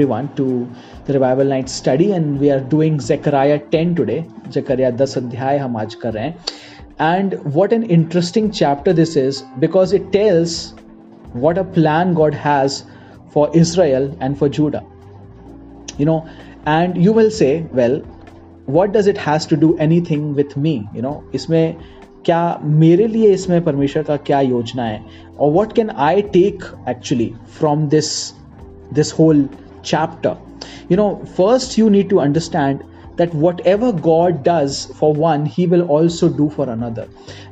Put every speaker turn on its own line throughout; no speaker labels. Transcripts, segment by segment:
everyone to the Revival Night study, and we are doing Zechariah 10 today. Zechariah 10 अध्याय हम आज कर रहे हैं. And what an interesting chapter this is because it tells what a plan God has for Israel and for Judah. You know, and you will say, well, what does it has to do anything with me? You know, इसमें क्या मेरे लिए इसमें परमेश्वर का क्या योजना है और what can I take actually from this this whole chapter. You know, first you need to understand that whatever God does for one he will also do for another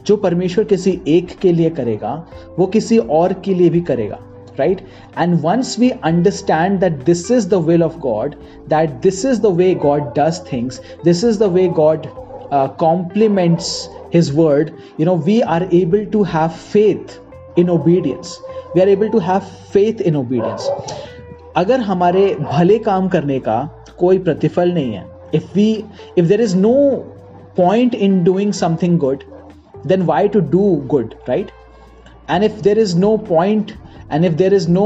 जो परमेश्वर किसी एक के लिए करेगा वो किसी और के लिए भी करेगा right and once we understand that this is the will of God that this is the way God does things this is the way God complements his word you know we are able to have faith in obedience we are able to have faith in obedience अगर हमारे भले काम करने का कोई प्रतिफल नहीं है if we if there is no point in doing something good then why to do good right and if there is no point and if there is no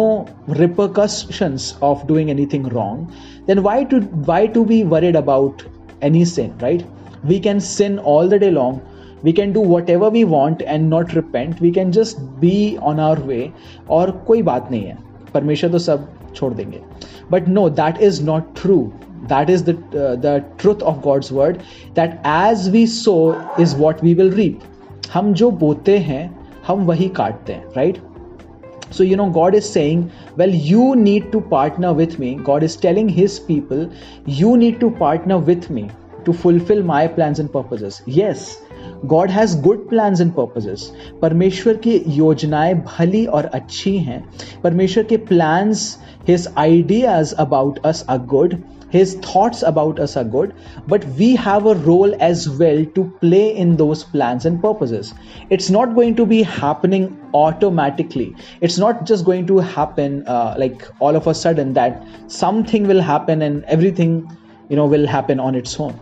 repercussions of doing any thing wrong then why to why to be worried about any sin right we can sin all the day long we can do whatever we want and not repent we can just B on our way और कोई बात नहीं है परमेश्वर तो सब But no, that is not true. That is the true that is the the truth of God's word that as we sow is what we will reap हम जो बोते हैं हम So, you know, God is saying, Well, you need to partner with me. God is telling His people, You need to partner with me to fulfill my plans and purposes. Yes, God has good plans and purposes. परमेश्वर की योजनाएं भली और अच्छी हैं परमेश्वर के plans his ideas about us are good his thoughts about us are good, but we have a role as well to play in those plans and purposes. It's not going to be happening automatically. It's not just going to happen uh, like all of a sudden that something will happen and everything, you know, will happen on its own.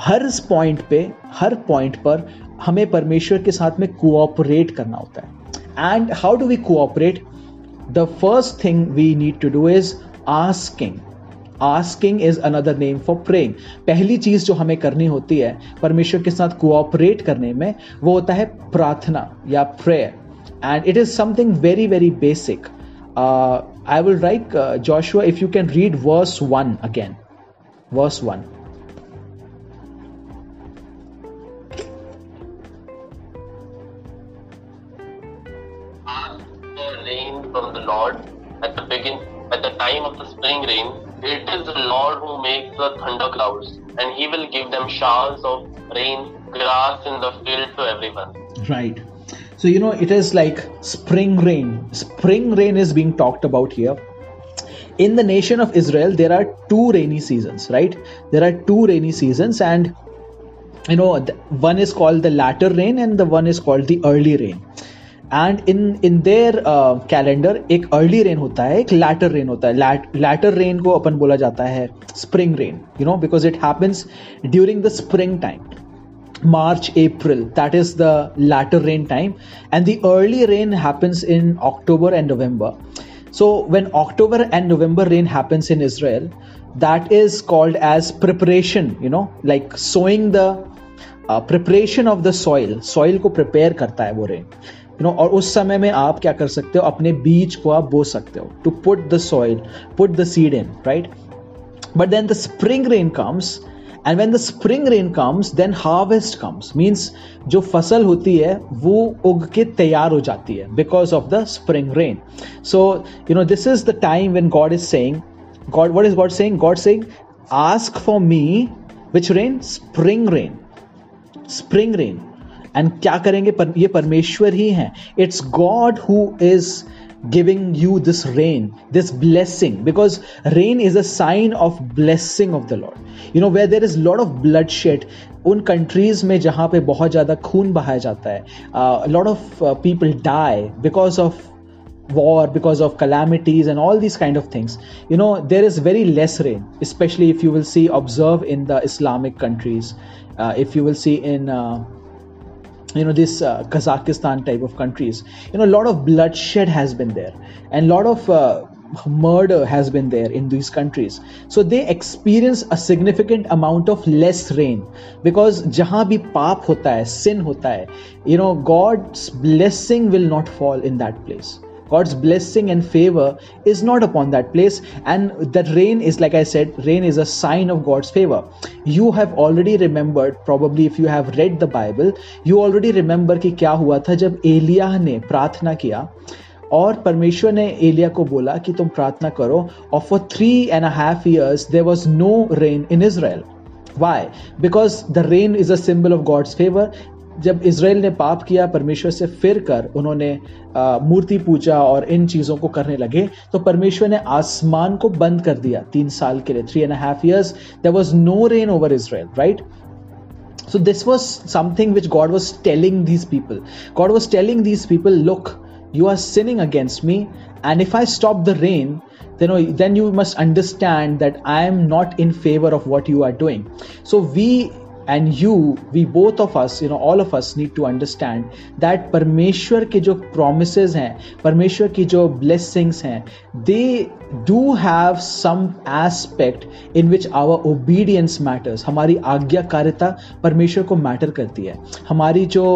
हर point पे हर point पर हमें परमेश्वर के साथ में cooperate करना होता है and how do we cooperate the first thing we need to do is asking asking is another name for praying पहली चीज जो हमें करनी होती है परमेश्वर के साथ कोऑपरेट करने में वो होता है प्रार्थना या prayer and it is something very very basic I will right Joshua if you can read verse one again verse one
Ask for rain from the Lord at the begin at the time of the spring rain. It is the Lord who makes the thunderclouds, and He will give them showers of rain, grass in the field to everyone.
Right. So you know it is like spring rain. Spring rain is being talked about here in the nation of Israel, there are two rainy seasons, right? There are two rainy seasons, and you know, one is called the latter rain and the one is called the early rain. And in in their calendar एक early rain होता है एक latter rain होता है latter rain को अपन बोला जाता है spring rain you know because it happens during the spring time March April that is the latter rain time and the early rain happens in October and November so when October and November rain happens in Israel that is called as preparation you know like sowing the preparation of the soil soil को prepare करता है वो rain you know और उस समय में आप क्या कर सकते हो अपने बीज को आप बो सकते हो to put the soil put the seed in right but then the spring rain comes and when the spring rain comes then harvest comes means जो फसल होती है वो उग के तैयार हो जाती है because of the spring rain so you know this is the time when God is saying God what is God saying God saying ask for me which rain spring rain spring rain and क्या करेंगे पर, ये परमेश्वर ही हैं it's God who is giving you this rain, this blessing, because rain is a sign of blessing of the Lord. You know, where there is a lot of bloodshed, उन countries में जहाँ पे बहुत ज़्यादा खून बहाया जाता है lot of people die because of war because of calamities and all these kind of things you know there is very less rain especially if you will see observe in the islamic countries uh, if you will see in uh, you know this uh, kazakhstan type of countries you know a lot of bloodshed has been there and a lot of uh, murder has been there in these countries so they experience a significant amount of less rain because jahan bhi paap hota hai sin hota hai you know god's blessing will not fall in that place God's blessing and favor is not upon that place. And that rain is, like I said, rain is a sign of God's favor. You have already remembered, probably if you have read the Bible, you already remember कि क्या हुआ था जब एलिया ने प्रार्थना किया और परमेश्वर ने एलिया को बोला कि तुम प्रार्थना करो और for three and half years there was no rain in Israel Why? Because the rain is a symbol of God's favor. जब इसराइल ने पाप किया परमेश्वर से फिर कर उन्होंने मूर्ति पूजा और इन चीज़ों को करने लगे तो परमेश्वर ने आसमान को बंद कर दिया तीन साल के लिए three and half years there was no rain over Israel right so this was something which God was telling these people God was telling these people look you are sinning against me and if I stop the rain then then you must understand that I am not in favour of what you are doing so we and you we both of us you know all of us need to understand that परमेश्वर के जो promise हैं परमेश्वर की जो blessings हैं they do have some aspect in which our obedience matters हमारी आज्ञाकारिता परमेश्वर को मैटर करती है हमारी जो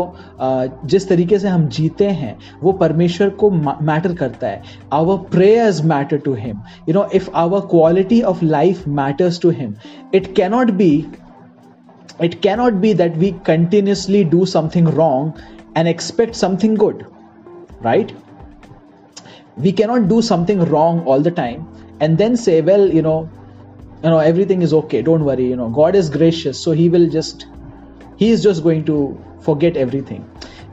जिस तरीके से हम जीते हैं वो परमेश्वर को मैटर करता है our prayers matter to him you know if our quality of life matters to him it cannot be It cannot be that we continuously do something wrong and expect something good, right? We cannot do something wrong all the time and then say, well, you know, you know everything is okay don't worry you know god is gracious so he will just he is just going to forget everything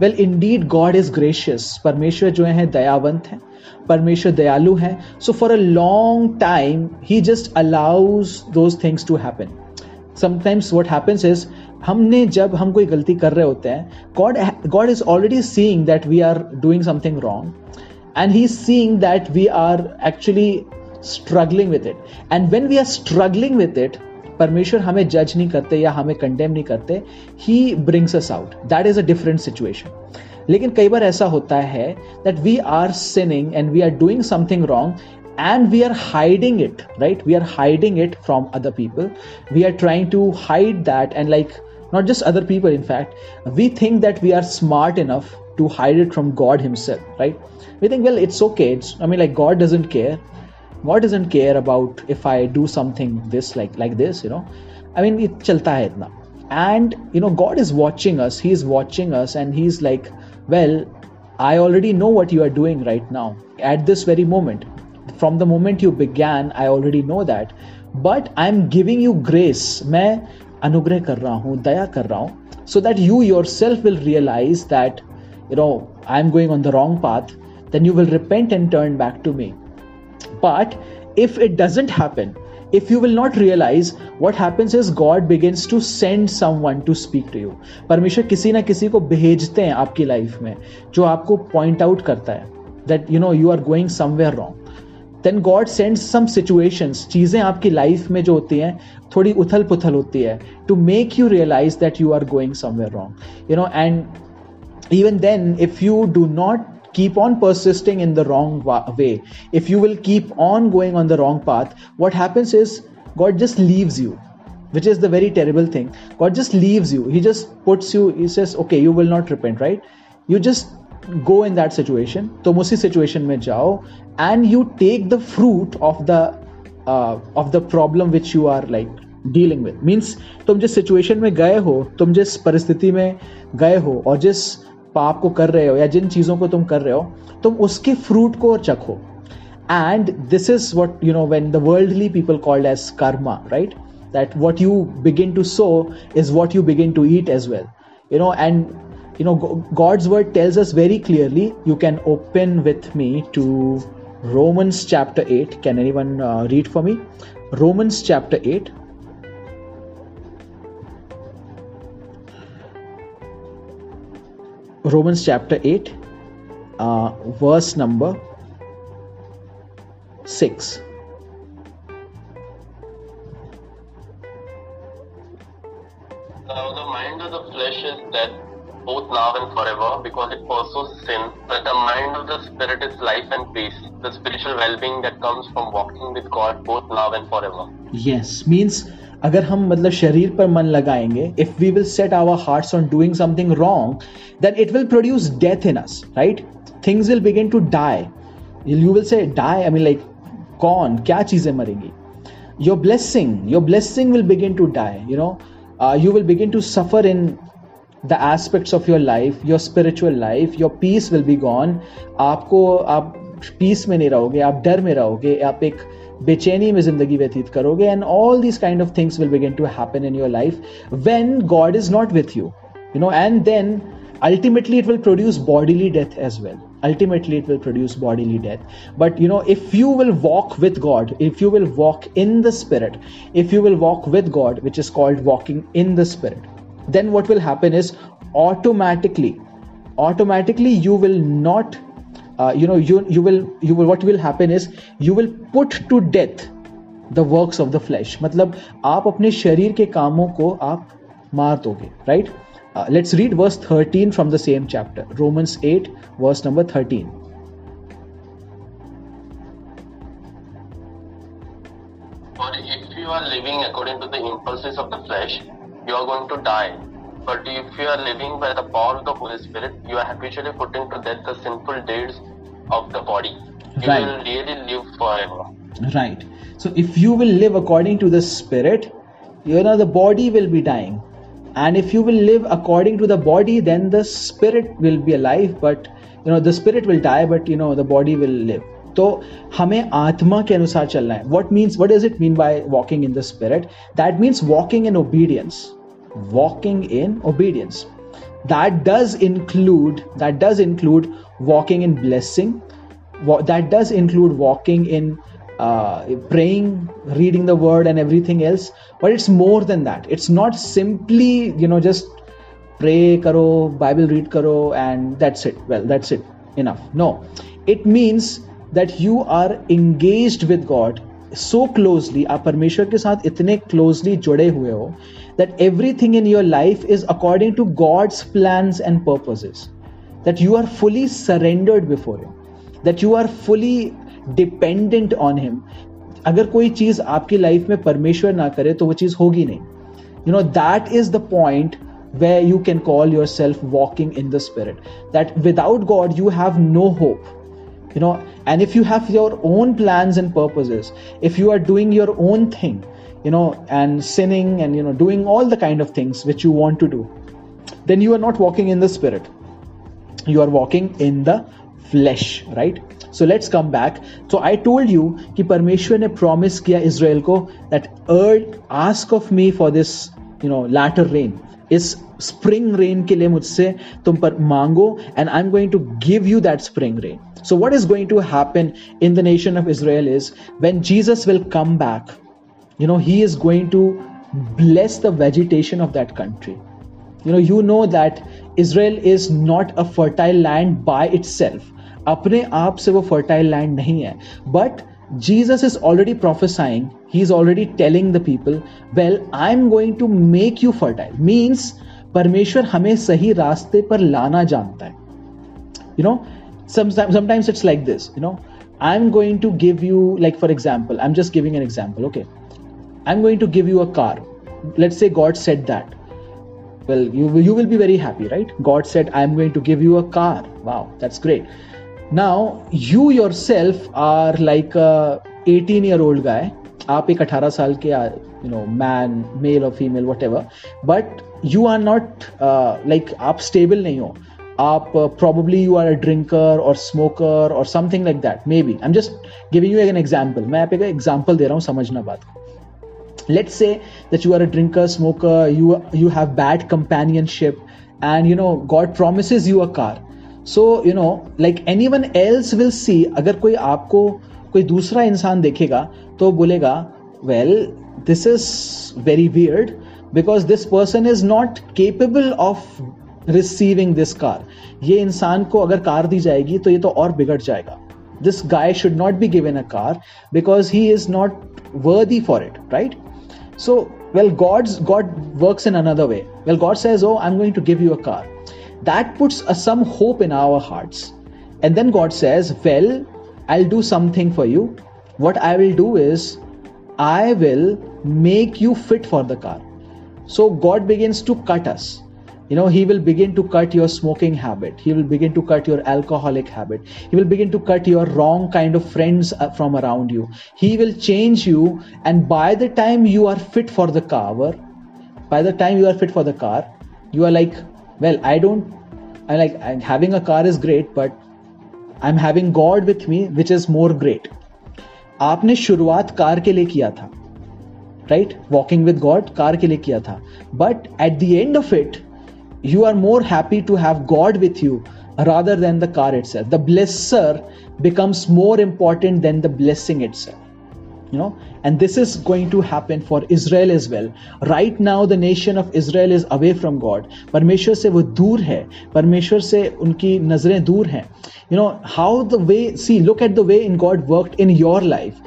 well indeed god is gracious परमेश्वर जो hai दयावंत hai, Parmeshwar dayalu hai. So for a long time, He just allows those things to happen. Sometimes what happens is हमने जब हम कोई गलती कर रहे होते हैं God God is already seeing that we are doing something wrong and he seeing seeing that we are actually struggling with it and when we are struggling with it परमेश्वर हमें जज नहीं करते या हमें कंडेम नहीं करते he brings us out that is a different situation लेकिन कई बार ऐसा होता है that we are sinning and we are doing something wrong and we are hiding it right we are hiding it from other people we are trying to hide that and like not just other people in fact we think that we are smart enough to hide it from god himself right we think well it's okay it's i mean like god doesn't care god doesn't care about if i do something this like like this you know i mean it chalta hai itna and you know god is watching us He is watching us and he's like well i already know what you are doing right now at this very moment from the moment you began i already know that but i am giving you grace मैं अनुग्रह कर रहा हूँ दया कर रहा हूँ so that you yourself will realize that you know i am going on the wrong path then you will repent and turn back to me but if it doesn't happen if you will not realize what happens is god begins to send someone to speak to you परमेश्वर किसी ना किसी को भेजते हैं आपकी life में जो आपको point out करता है that you know you are going somewhere wrong. Then God sends some situations, चीज़ें आपकी लाइफ में जो होती हैं थोड़ी उथल पुथल होती है to make you realise that you are going somewhere wrong you know even then if you do not keep on persisting in the wrong way if you will keep on going on the wrong path what happens is god just leaves you which is the very terrible thing god just leaves you he just puts you he says okay you will not repent right you just go in that situation तुम उसी situation में जाओ and you take the fruit of the of the problem which you are like dealing with means तुम जिस situation में गए हो तुम जिस परिस्थिति में गए हो और जिस पाप को कर रहे हो या जिन चीज़ों को तुम कर रहे हो तुम उसके फ्रूट को चखो and this is what you know when the worldly people called as karma right that what you begin to sow is what you begin to eat as well you know and you know god's word tells us very clearly you can open with me to romans chapter 8 can anyone uh, read for me romans chapter 8 romans chapter 8 uh, verse number 6
now the mind of the flesh is death both now and forever, because it pursues sin. But the mind of the spirit is life and peace, the spiritual well-being that comes from walking with God both now and forever.
Yes, means अगर हम मतलब शरीर पर मन लगाएंगे if we will set our hearts on doing something wrong then it will produce death in us right things will begin to die you will say die I mean like कौन क्या चीज़ें मरेंगी your blessing your blessing will begin to die you know you will begin to suffer in the aspects of your life, your spiritual life, your peace will be gone. आपको आप peace में नहीं रहोगे आप डर में रहोगे आप एक बेचैनी में जिंदगी व्यतीत करोगे and all this kind of things will begin to happen in your life when God is not with you you know and then ultimately it will produce bodily death as well ultimately it will produce bodily death but you know if you will walk with god if you will walk in the spirit if you will walk with god which is called walking in the spirit then what will happen is automatically automatically you will not uh, you know you you will you will what will happen is you will put to death the works of the flesh मतलब आप अपने शरीर के कामों को आप मार दोगे Let's read verse 13 from the same chapter, Romans 8 verse number 13
For if you are living according to the impulses of the flesh, you are going to die. But if you are living by the power of the Holy Spirit, you are habitually putting to death the sinful deeds of the body. You right. will really live forever.
Right. So if you will live according to the Spirit, you know the body will be dying. And if you will live according to the body, then the spirit will be alive, but you know the spirit will die, but you know the body will live. तो हमें आत्मा के अनुसार चलना है what means what is it mean by walking in the spirit that means walking in obedience walking in obedience that does include that does include walking in blessing that does include walking in uh, praying reading the word and everything else but it's more than that it's not simply you know just pray karo bible read karo and that's it well that's it enough no it means that you are engaged with God so closely आप परमेश्वर के साथ इतने closely जुड़े हुए हो that everything in your life is according to God's plans and purposes that you are fully surrendered before Him that you are fully dependent on Him अगर कोई चीज आपकी लाइफ में परमेश्वर ना करे तो वो चीज होगी नहीं you know that is the point where you can call yourself walking in the spirit that without god you have no hope you know and if you have your own plans and purposes if you are doing your own thing you know and sinning and you know doing all the kind of things which you want to do then you are not walking in the spirit you are walking in the flesh right so let's come back so i told you कि परमेश्वर ने promise किया इसराइल को that earth ask of me for this you know latter rain इस spring rain के लिए मुझसे तुम पर मांगो and I'm going to give you that spring rain. So, what is going to happen in the nation of Israel is when Jesus will come back, you know, he is going to bless the vegetation of that country. You know, you know that Israel is not a fertile land by itself. अपने आप से वो fertile land नहीं है but Jesus is already prophesying, he's already telling the people, Well, I'm going to make you fertile. Means, परमेश्वर हमें सही रास्ते पर लाना जानता है you know sometimes sometimes it's like this you know i'm going to give you like for example i'm just giving an example okay i'm going to give you a car let's say god said that well you you will be very happy right god said i'm going to give you a car wow that's great now you yourself are like a 18 year old guy आप एक 18 साल के you know man male और female whatever you're are not like आप probably you are a drinker और smoker और something like that maybe I am just giving you an example मैं आप एक एग्जाम्पल दे रहा हूँ समझना बात को let say that you are a drinker smoker you you have bad companionship and you know God promise you a car so you know like anyone else will see अगर कोई आपको कोई दूसरा इंसान देखेगा तो बोलेगा well this is very weird because this person is not capable of receiving this car ये इंसान को अगर कार दी जाएगी तो ये तो और बिगड़ जाएगा this guy should not be given a car because he is not worthy for it right so well God's God works in another way well God says oh I am going to give you a car that puts a some hope in our hearts and then God says well I will do something for you what I will do is I will make you fit for the car so God begins to cut us you know he will begin to cut your smoking habit he will begin to cut your alcoholic habit he will begin to cut your wrong kind of friends uh, from around you he will change you and by the time you are fit for the car by the time you are fit for the car you are like well i don't i like I'm having a car is great but i'm having god with me which is more great आपने शुरुआत car के लिए किया था right walking with God car के लिए किया था but at the end of it you are more happy to have God with you rather than the car itself. The blesser becomes more important than the blessing itself. You know, and this is going to happen for Israel as well. Right now, the nation of Israel is away from God. परमेश्वर se wo दूर hai. परमेश्वर se unki नजरें दूर hai. You know, how the way, see, look at the way in God worked in your life.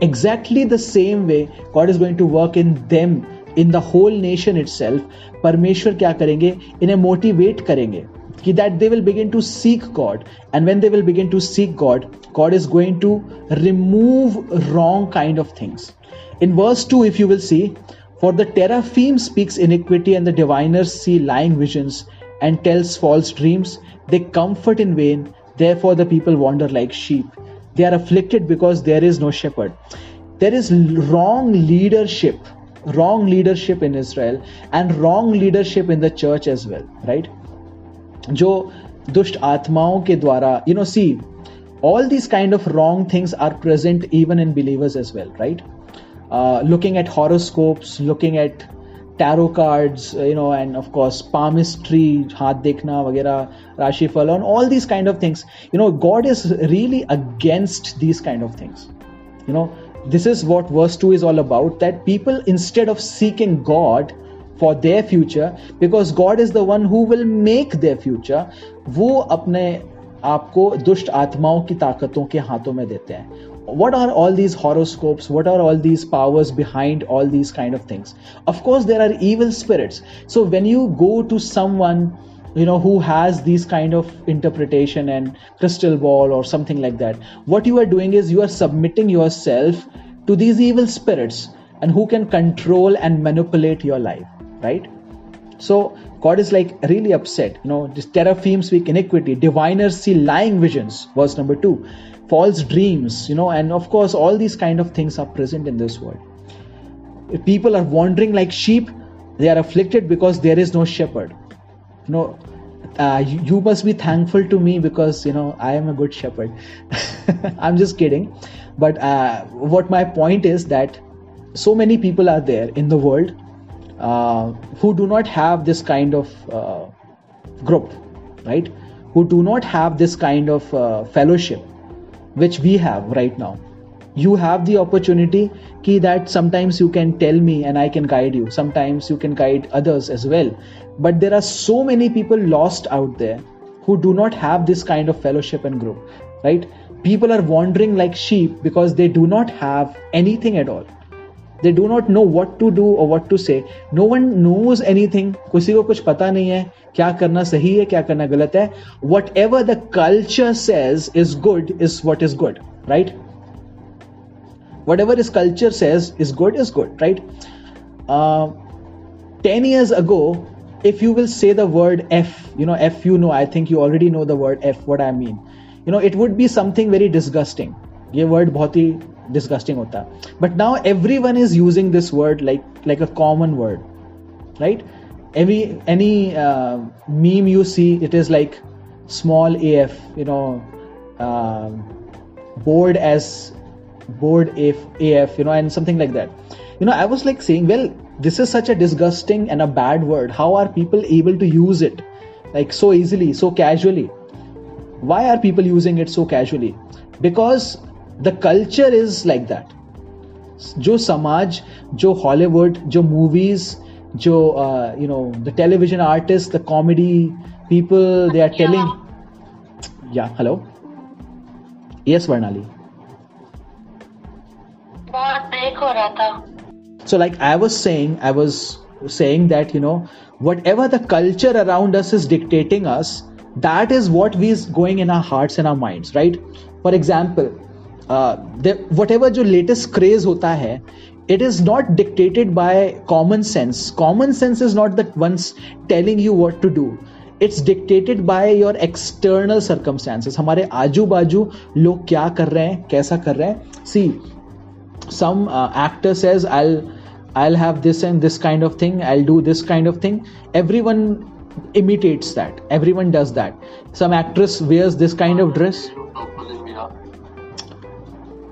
Exactly the same way God is going to work in them in the whole nation itself, परमेश्वर क्या करेंगे इन्हें motivate करेंगे कि that they will begin to seek God and when they will begin to seek God God is going to remove wrong kind of things in verse two if you will see For the teraphim speaks iniquity, and the diviners see lying visions and tells false dreams. They comfort in vain. Therefore, the people wander like sheep. They are afflicted because there is no shepherd. There is wrong leadership wrong leadership in Israel and wrong leadership in the church as well, right? Jo dusht आत्माओं ke द्वारा you know. See, all these kind of wrong things are present even in believers as well right uh, looking at horoscopes looking at tarot cards you know and of course palmistry haath dekhna vagera rashi and all these kind of things you know god is really against these kind of things you know this is what verse 2 is all about that people instead of seeking god for their future because god is the one who will make their future वो अपने आप दुष्ट आत्माओं की ताकतों के हाथों में देते हैं what are all these horoscopes what are all these powers behind all these kind of things of course there are evil spirits so when you go to someone you know who has these kind of interpretation and crystal ball or something like that what you are doing is you are submitting yourself to these evil spirits and who can control and manipulate your life right so God is like really upset. You know, this teraphim speak iniquity. Diviners see lying visions. Verse number two, false dreams. You know, and of course, all these kind of things are present in this world. If people are wandering like sheep. They are afflicted because there is no shepherd. You know, uh, you, must be thankful to me because you know I am a good shepherd. I'm just kidding, but uh, what my point is that so many people are there in the world uh, who do not have this kind of uh, group, right? Who do not have this kind of uh, fellowship which we have right now you have the opportunity key that sometimes you can tell me and i can guide you sometimes you can guide others as well but there are so many people lost out there who do not have this kind of fellowship and group right people are wandering like sheep because they do not have anything at all they do not know what to do or what to say no one knows anything कुछ पता नहीं है क्या करना सही है क्या करना गलत है whatever the whatever his culture says is good is good right uh, 10 years ago if you will say the word f you know f you know i think you already know the word f what i mean you know it would be something very disgusting ये word, बहुत disgusting disgusting होता now everyone is using this word like like a common word right word any every uh, meme you see, it is like small af, you know, F uh, you bored if af you know and something like that you know i was like saying well this is such a disgusting and a bad word how are people able to use it like so easily so casually why are people using it so casually because the culture is like that जो समाज जो Hollywood जो movies जो you know the television artist the comedy people they are telling या hello yes Varnali break हो रहा था so like I was saying I was saying that you know whatever the culture around us is dictating us that is what we is going in our hearts and our minds right for example uh, the, whatever जो latest craze होता है it is not dictated by common sense common sense is not the ones telling you what to do it's dictated by your external circumstances हमारे आजू बाजू लोग क्या कर रहे हैं कैसा कर रहे हैं सी some uh, actor says i'll i'll have this and this kind of thing i'll do this kind of thing everyone imitates that everyone does that some actress wears this kind of dress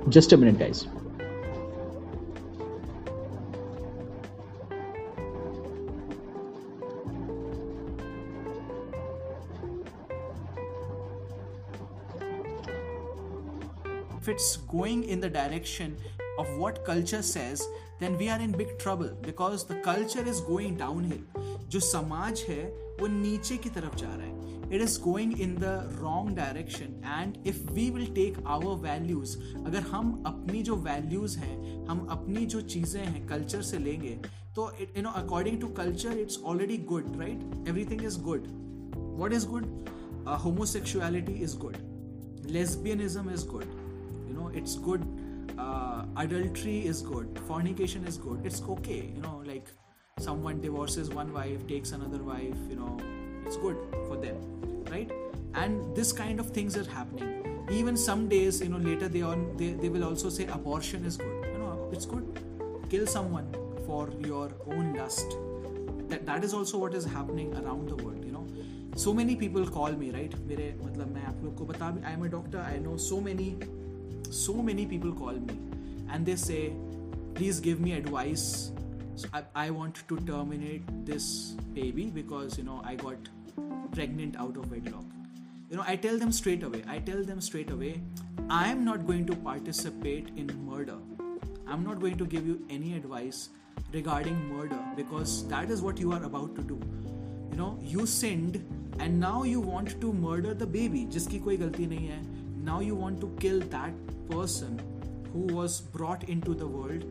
just a minute guys if it's going in the direction of what culture says then we are in big trouble because the culture is going downhill जो समाज है वो नीचे की तरफ जा रहा है it is going in the wrong direction and if we will take our values अगर हम अपनी जो वैल्यूज हैं हम अपनी जो चीजें हैं कल्चर से लेंगे तो you know according to culture it's already good right everything is good what is good homosexuality is good lesbianism is good you know it's good uh, adultery is good, fornication is good. It's okay, you know, like someone divorces one wife, takes another wife, you know, it's good for them, right? And this kind of things are happening. Even some days, you know, later they on they, they will also say abortion is good. You know, it's good. Kill someone for your own lust. That that is also what is happening around the world. You know, so many people call me, right? मेरे मतलब मैं doctor, I को बता many M so many people call me and they say please give me advice so I, I want to terminate this baby because you know i got pregnant out of wedlock you know i tell them straight away i tell them straight away i am not going to participate in murder i'm not going to give you any advice regarding murder because that is what you are about to do you know you sinned and now you want to murder the baby जिसकी कोई गलती नहीं now you want to kill that person who was brought into the world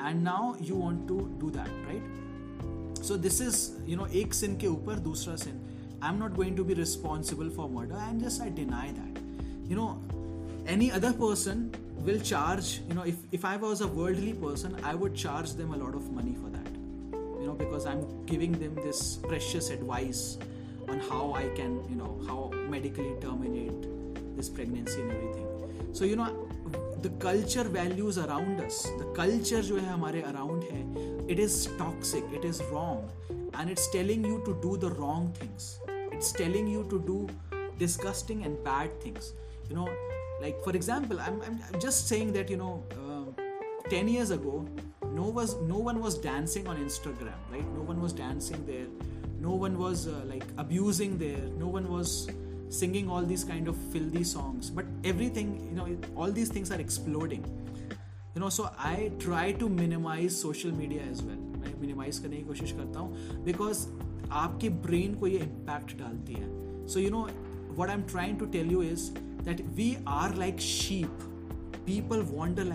and now you want to do that right so this is you know ek sin ke upar dusra sin i'm not going to be responsible for murder and just i deny that you know any other person will charge you know if, if i was a worldly person i would charge them a lot of money for that you know because i'm giving them this precious advice on how i can you know how medically terminate this pregnancy and everything so you know the culture values around us the culture around है it is toxic. It is wrong, and it's telling you to do the wrong things. It's telling you to do disgusting and bad things you know like for example i'm, just saying that you know uh, 10 years ago no was no one was dancing on instagram right no one was dancing there no one was uh, like abusing there no one was singing all these kind of filthy songs but everything you know all these things are exploding you know so i try to minimize social media as well I minimize करने की कोशिश करता हूँ because आपके brain को ये impact डालती है so you know what I am trying to tell you is that we are like sheep people wander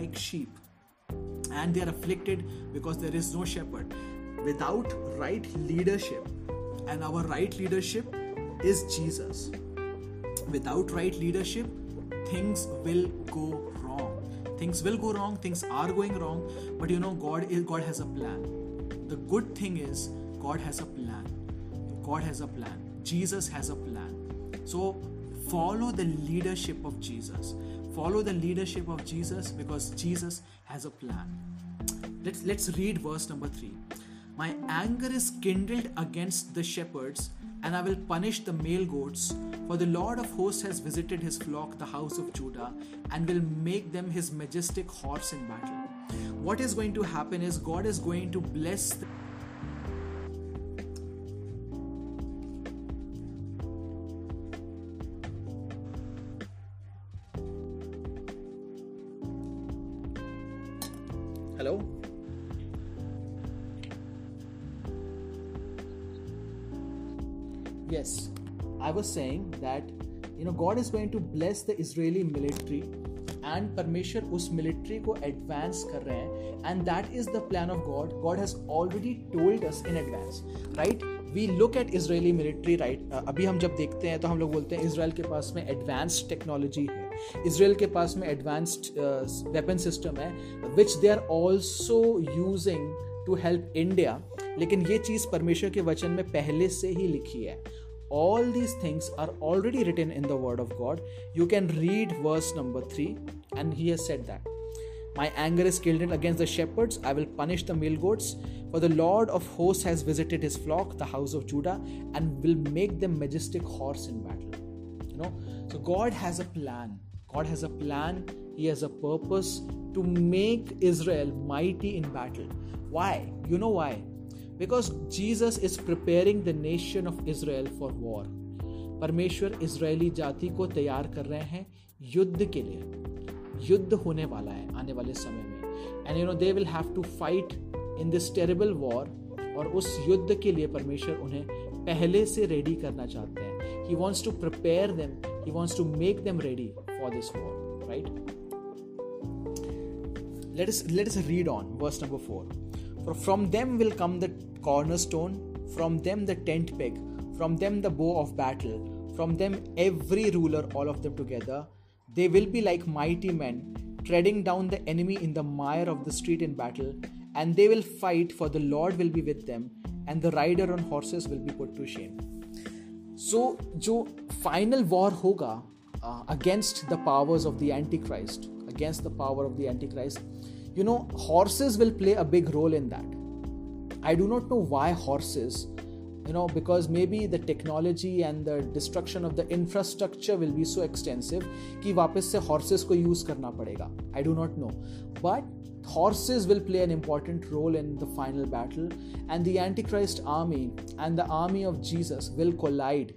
and they are afflicted because there is no shepherd. Without right leadership, and our right leadership is Jesus without right leadership, things will go wrong. Things will go wrong, things are going wrong, but you know God is God has a plan. The good thing is God has a plan. God has a plan. Jesus has a plan. So follow the leadership of Jesus. Follow the leadership of Jesus because Jesus has a plan. Let's let's read verse number 3. My anger is kindled against the shepherds and I will punish the male goats. For the Lord of hosts has visited his flock, the house of Judah, and will make them his majestic horse in battle. What is going to happen is God is going to bless was saying that you know God is going to bless the Israeli military and परमेश्वर उस military को advance कर रहे हैं and that is the plan of God God has already told us in advance right we look at Israeli military right अभी हम जब देखते हैं तो हम लोग बोलते हैं इसराइल के पास में एडवांस्ड टेक्नोलॉजी है इसराइल के पास में एडवांस्ड वेपन सिस्टम है which they are also using to help India लेकिन ये चीज़ परमेश्वर के वचन में पहले से ही लिखी है all these things are already written in the Word of God. You can read verse number 3, and he has said that. My anger is kindled against the shepherds, I will punish the male goats. For the Lord of hosts has visited his flock, the house of Judah, and will make them majestic horse in battle. You know, so God has a plan. God has a plan, He has a purpose to make Israel mighty in battle. Why? You know why? Because Jesus is preparing the nation of Israel for war परमेश्वर Israeli जाति को तैयार कर रहे हैं युद्ध के लिए युद्ध होने वाला है आने वाले समय में and you know they will have to fight in this terrible war और उस युद्ध के लिए परमेश्वर उन्हें पहले से रेडी करना चाहते हैं he wants to prepare them he wants to make them ready for this war right let us let us read on verse number 4 For from them will come the cornerstone, from them the tent peg, from them the bow of battle, from them every ruler, all of them together. They will be like mighty men, treading down the enemy in the mire of the street in battle, and they will fight, for the Lord will be with them, and the rider on horses will be put to shame. So, the final war hoga uh, against the powers of the Antichrist, against the power of the Antichrist, you know horses will play a big role in that i do not know why horses you know because maybe the technology and the destruction of the infrastructure will be so extensive कि वापस से horses को use करना पड़ेगा i do not know but horses will play an important role in the final battle and the antichrist army and the army of jesus will collide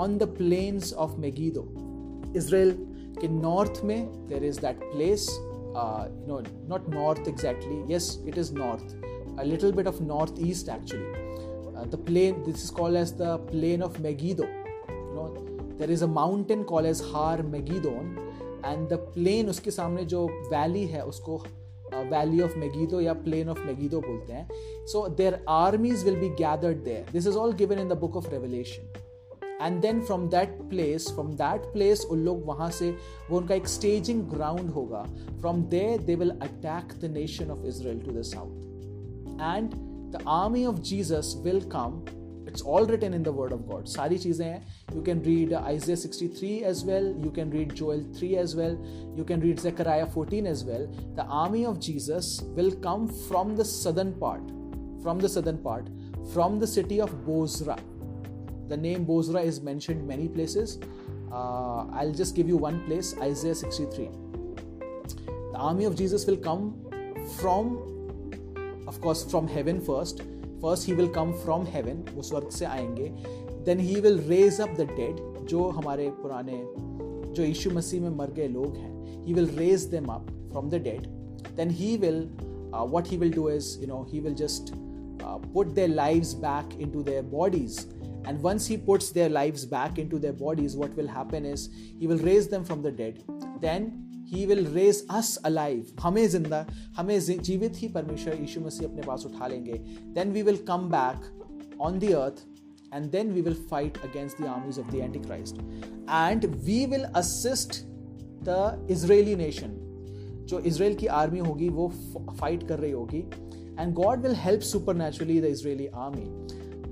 on the plains of megiddo israel के north में there is that place uh, you know, not north exactly. Yes, it is north. A little bit of northeast actually. Uh, the plain. This is called as the plain of Megiddo. You know, there is a mountain called as Har Megiddon, and the plain उसके सामने जो valley है उसको valley of Megiddo या plain of Megiddo बोलते हैं so their armies will be gathered there this is all given in the book of Revelation and then from that place from that place उन लोग वहाँ से वो उनका एक स्टेजिंग ग्राउंड होगा from there they will attack the nation of Israel to the south and the army of Jesus will come it's all written in the word of God सारी चीज़ें हैं you can read Isaiah 63 as well you can read Joel 3 as well you can read Zechariah 14 as well the army of Jesus will come from the southern part from the southern part from the city of Bozrah the name Bozra is mentioned many places. Uh, I'll just give you one place Isaiah 63. The army of Jesus will come from, of course, from heaven first. First, he will come from heaven. Then, he will raise up the dead. He will raise them up from the dead. Then, he will, uh, what he will do is, you know, he will just uh, put their lives back into their bodies. And once he puts their lives back into their bodies, what will happen is he will raise them from the dead. Then he will raise us alive. हमें जिंदा हमें जीवित ही परमेश्वर यीशु मसीह अपने पास उठा लेंगे Then we will come back on the earth and then we will fight against the armies of the Antichrist. And we will assist the Israeli nation. जो Israel की आर्मी होगी वो फाइट कर रही होगी and God will help supernaturally the Israeli army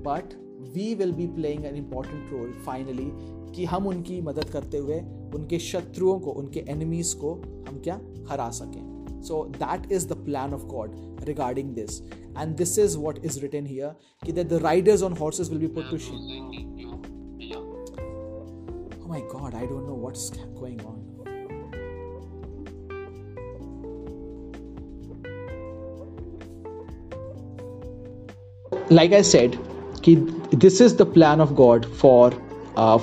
we will be playing an important role finally कि हम उनकी मदद करते हुए उनके शत्रुओं को उनके एनिमीज़ को हम क्या हरा सकें so that is the plan of God regarding this and this is what is written here कि that the riders on horses will be put to shame my God I don't know what's going on like I said, कि this is the plan of God for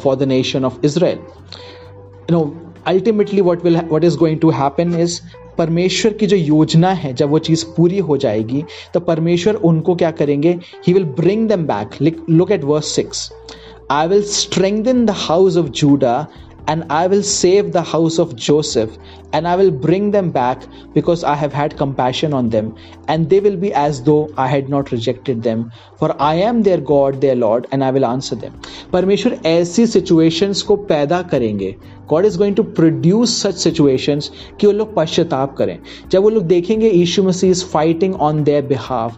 for the nation of Israel you know ultimately what will what is going to happen is परमेश्वर की जो योजना है जब वो चीज़ पूरी हो जाएगी तो परमेश्वर उनको क्या करेंगे he will bring them back look at verse six I will strengthen the house of Judah and I will save the house of Joseph, and I will bring them back because I have had compassion on them, and they will be as though I had not rejected them. For I am their God, their Lord, and I will answer them. परमेश्वर ऐसी situations को पैदा करेंगे God is going to produce such situations कि वो लोग पश्चाताप करें जब वो लोग देखेंगे यीशु मसीह is fighting on their behalf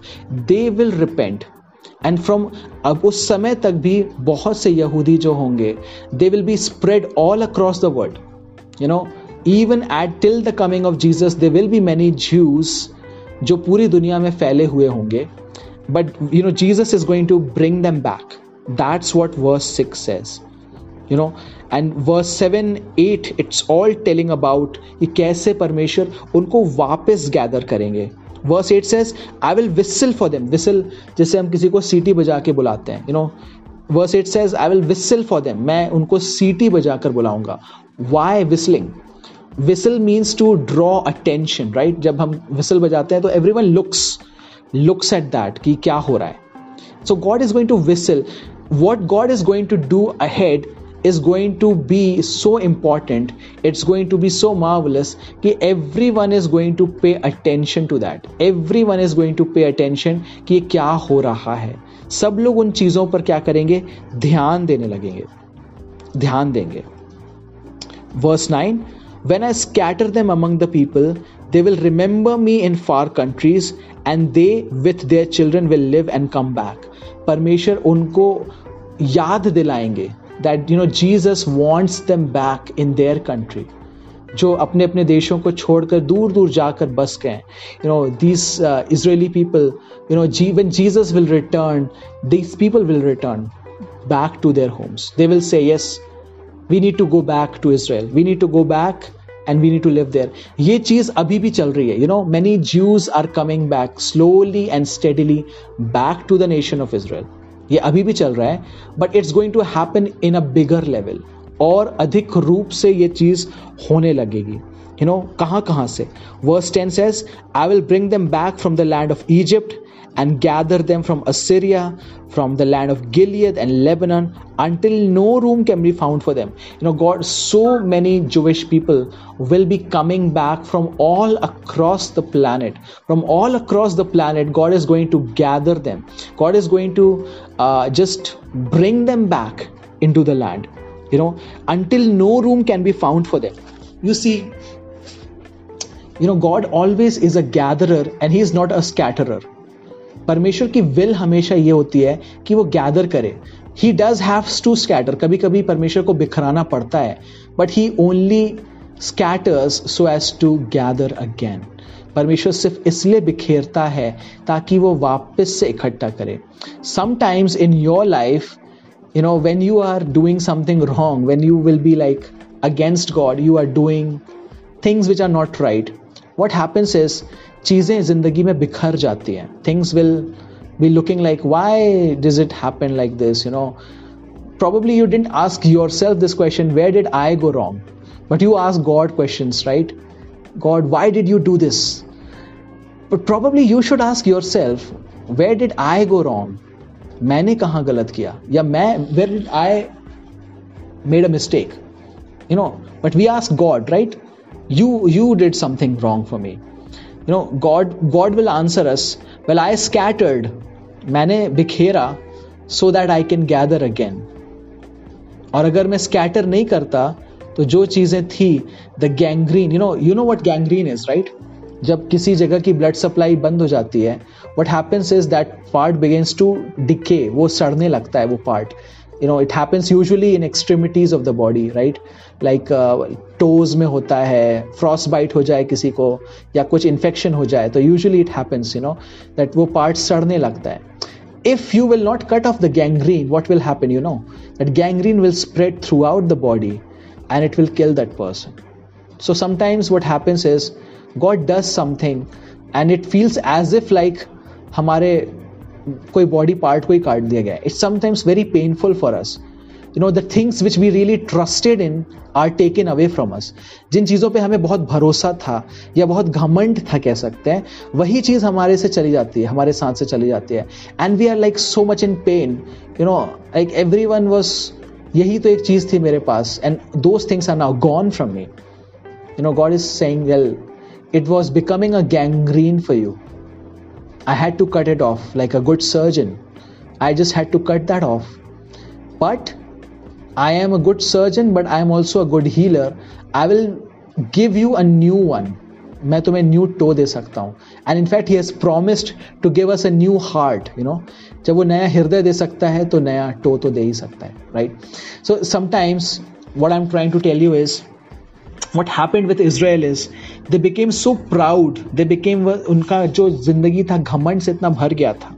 they will repent and from अब उस समय तक भी बहुत से यहूदी जो होंगे they will be spread all across the world you know even at till the coming of Jesus they will be many Jews जो पूरी दुनिया में फैले हुए होंगे but you know Jesus is going to bring them back that's what verse six as you know and verse seven eight it's all telling about कि कैसे परमेश्वर उनको वापस गैदर करेंगे verse eight says I will whistle for them whistle जैसे हम किसी को सीटी बजा के बुलाते हैं you know verse eight says I will whistle for them मैं उनको सीटी बजा कर बुलाऊंगा why whistling whistle means to draw attention right जब हम विसल बजाते हैं तो everyone looks looks at that कि क्या हो रहा है so God is going to whistle what God is going to do ahead is going to be so important, it's going to be so marvelous कि everyone is going to pay attention to that. Everyone is going to pay attention कि ये क्या हो रहा है सब लोग उन चीज़ों पर क्या करेंगे ध्यान देने लगेंगे ध्यान देंगे verse nine when I scatter them among the people they will remember me in far countries and they with their children will live and come back परमेश्वर उनको याद दिलाएंगे that you know Jesus wants them back in their country. जो अपने अपने देशों को छोड़कर दूर दूर जाकर बस गए you know these Israeli people you know ji one Jesus will return these people will return back to their homes they will say yes we need to go back to Israel we need to go back and we need to live there ये चीज़ अभी भी चल रही है you know many Jews are coming back slowly and steadily back to the nation of Israel ये अभी भी चल रहा है but it's going to happen in a bigger level और अधिक रूप से ये चीज़ होने लगेगी यू नो कहाँ कहाँ से verse tense as I will bring them back from the land of Egypt and gather them from Assyria, from the land of Gilead and Lebanon, until no room can be found for them. You know, God, so many Jewish people will be coming back from all across the planet. From all across the planet, God is going to gather them. God is going to uh, just bring them back into the land, you know, until no room can be found for them. You see, you know, God always is a gatherer and He is not a scatterer. परमेश्वर की will हमेशा ये होती है कि वो gather करे he does have to scatter कभी कभी परमेश्वर को बिखराना पड़ता है but he only scatters so as to gather again परमेश्वर सिर्फ इसलिए बिखेरता है ताकि वो वापस से इकट्ठा करे sometimes in your life you know when you are doing something wrong when you will be like against God you are doing things which are not right what happens is चीज़ें ज़िंदगी में बिखर जाती हैं things will be looking like why did it happen like this you know probably you didn't ask yourself this question where did i go wrong but you ask god questions right god why did you do this but probably you should ask yourself where did i go wrong मैंने कहाँ गलत किया या मैं where did I made a mistake you know but we ask God right you you did something wrong for me you know God God will answer us well I scattered मैंने बिखेरा so that I can gather again और अगर मैं scatter नहीं करता तो जो चीज़ें थी the gangrene you know you know what gangrene is right जब किसी जगह की ब्लड सप्लाई बंद हो जाती है what happens is that part begins to decay वो सड़ने लगता है वो part you know it happens usually in extremities of the body right like toes में होता है फ्रॉस बाइट हो जाए किसी को या कुछ इन्फेक्शन हो जाए तो usually it happens you know that वो पार्ट सड़ने लगता है if you will not cut off the gangrene what will happen you know that gangrene will spread throughout the body and it will kill that person so sometimes what happens is God does something and it feels as if like हमारे कोई body part को ही काट दिया गया it's sometimes very painful for us you know the things which we really trusted in are taken away from us जिन चीज़ों पे हमें बहुत भरोसा था या बहुत घमंड था कह सकते हैं वही चीज़ हमारे से चली जाती है हमारे साथ से चली जाती है and we are like so much in pain you know like every one was यही तो एक चीज़ थी मेरे पास and those things are now gone from me you know God is saying well it was becoming a gangrene for you I had to cut it off like a good surgeon I just had to cut that off but I am a good surgeon, but I am also a good healer. I will give you a new one. मैं तुम्हें new toe दे सकता हूँ and in fact he has promised to give us a new heart you know जब वो नया हृदय दे सकता है तो नया टो तो दे ही सकता है right so sometimes what I am trying to tell you is what happened with Israel is they became so proud they became उनका जो जिंदगी था घमंड से इतना भर गया था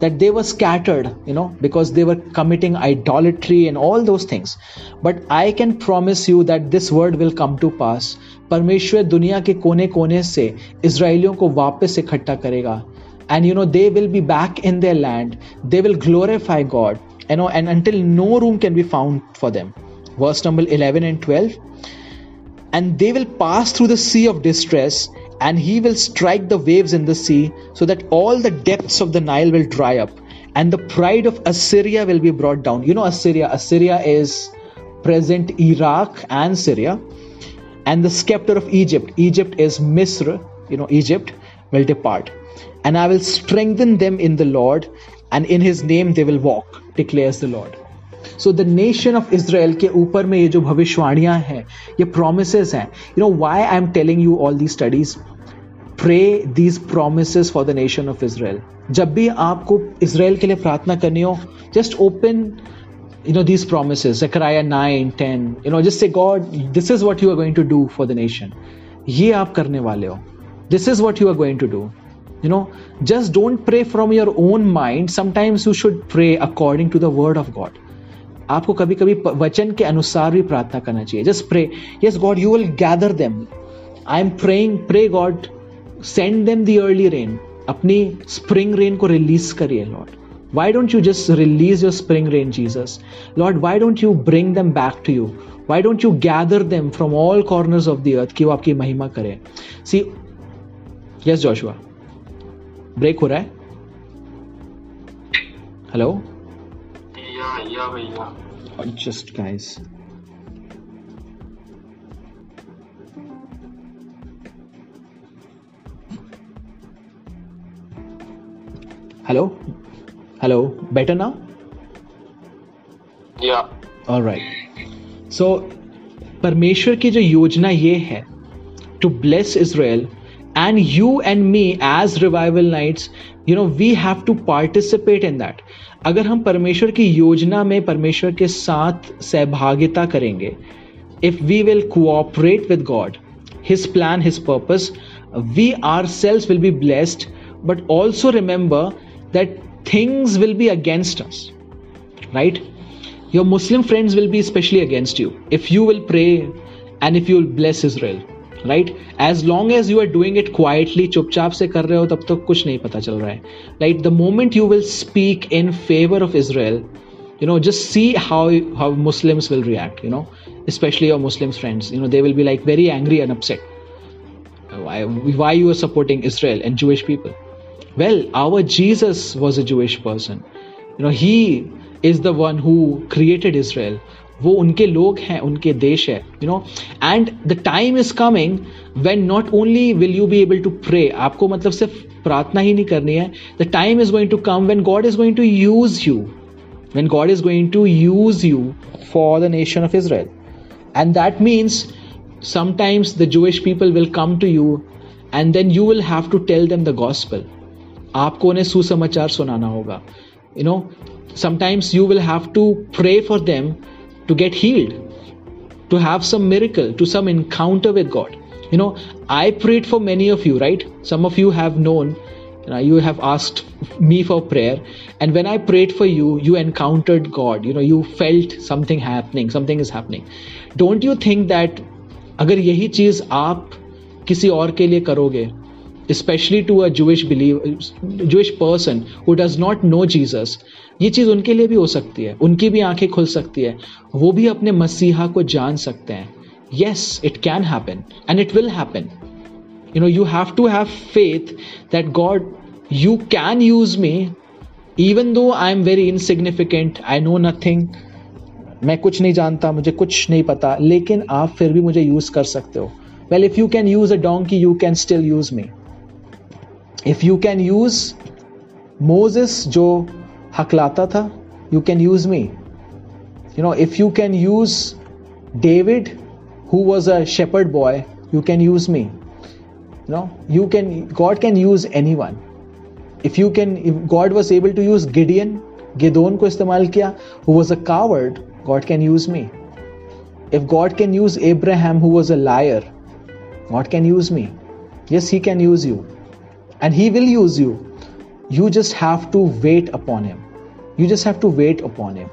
that they were scattered, you know, because they were committing idolatry and all those things. But I can promise you that this word will come to pass. परमेश्वर दुनिया के kone कोने से इसराइलियों को वापस इकट्ठा karega, and you know they will be back in their land. They will glorify God, you know and until no room can be found for them verse number 11 and 12 and they will pass through the sea of distress and he will strike the waves in the sea so that all the depths of the Nile will dry up and the pride of Assyria will be brought down. You know, Assyria, Assyria is present Iraq and Syria, and the scepter of Egypt, Egypt is Misr, you know, Egypt will depart. And I will strengthen them in the Lord, and in his name they will walk, declares the Lord. So the nation of Israel के ऊपर में ये जो भविष्यवाणियां हैं ये promise हैं you know why I am telling you all the studies pray these promise for the nation of Israel जब भी आपको इसराइल के लिए प्रार्थना करनी हो just open you know these promise Zechariah nine ten you know just say God this is what you are going to do for the nation ये आप करने वाले हो this is what you are going to do you know just don't pray from your own mind sometimes you should pray according to the word of God आपको कभी कभी वचन के अनुसार भी प्रार्थना करना चाहिए just pray yes God you will gather them I am praying pray God send them the early rain अपनी स्प्रिंग रेन को रिलीज करिए Lord why don't you just release your spring rain Jesus Lord why don't you bring them back to you why don't you gather them from all corner of the earth कि वो आपकी महिमा करे see yes Joshua break हो रहा है hello just guys. Hello? Hello? Better now? Yeah. All right. So, परमेश्वर की जो योजना ये है to bless Israel and you and me as revival nights you know we have to participate in that अगर हम परमेश्वर की योजना में परमेश्वर के साथ सहभागिता करेंगे if we will cooperate with God his plan his purpose we ourselves will be blessed but also remember that things will be against us right your Muslim friends will be specially against you if you will pray and if you will bless rail Right. As long as you are doing it quietly, चुपचाप से कर रहे हो तब तक तो कुछ नहीं पता चल रहा है right the moment you will speak in favour you know just see how how muslims will react you know especially your muslim friends you know they will be like very angry and upset why, why you are supporting israel and jewish people well our jesus was a jewish person you know he is the one who created israel वो उनके लोग हैं उनके देश है you know and the time is coming when not only will you be able to pray आपको मतलब सिर्फ प्रार्थना ही नहीं करनी है the time is going to come when God is going to use you when God is going to use you for the nation of Israel and that means sometimes the Jewish people will come to you and then you will have to tell them the gospel आपको उन्हें सुसमाचार सुनाना होगा you know sometimes you will have to pray for them to get healed, to have some miracle, to some encounter with God. You know, I prayed for many of you, right? Some of you have known, you, know, you have asked me for prayer. And when I prayed for you, you encountered God. You know, you felt something happening, something is happening. Don't you think that अगर यही चीज़ आप किसी और के लिए करोगे especially to a Jewish believer, Jewish person who does not know Jesus, ये चीज़ उनके लिए भी हो सकती है उनकी भी आंखें खुल सकती है वो भी अपने मसीहा को जान सकते हैं yes it can happen and it will happen you know you have to have faith that God you can use me even though I am very insignificant I know nothing मैं कुछ नहीं जानता मुझे कुछ नहीं पता लेकिन आप फिर भी मुझे यूज कर सकते हो well if you can use a donkey you can still use me if you can use Moses जो Haklata tha. You can use me. You know, if you can use David, who was a shepherd boy, you can use me. you know you can god can use anyone if you can if god was able to use gideon gideon ko istemal kiya who was a coward god can use me if god can use abraham who was a liar god can use me yes he can use you and he will use you you just have to wait upon him you just have to wait upon him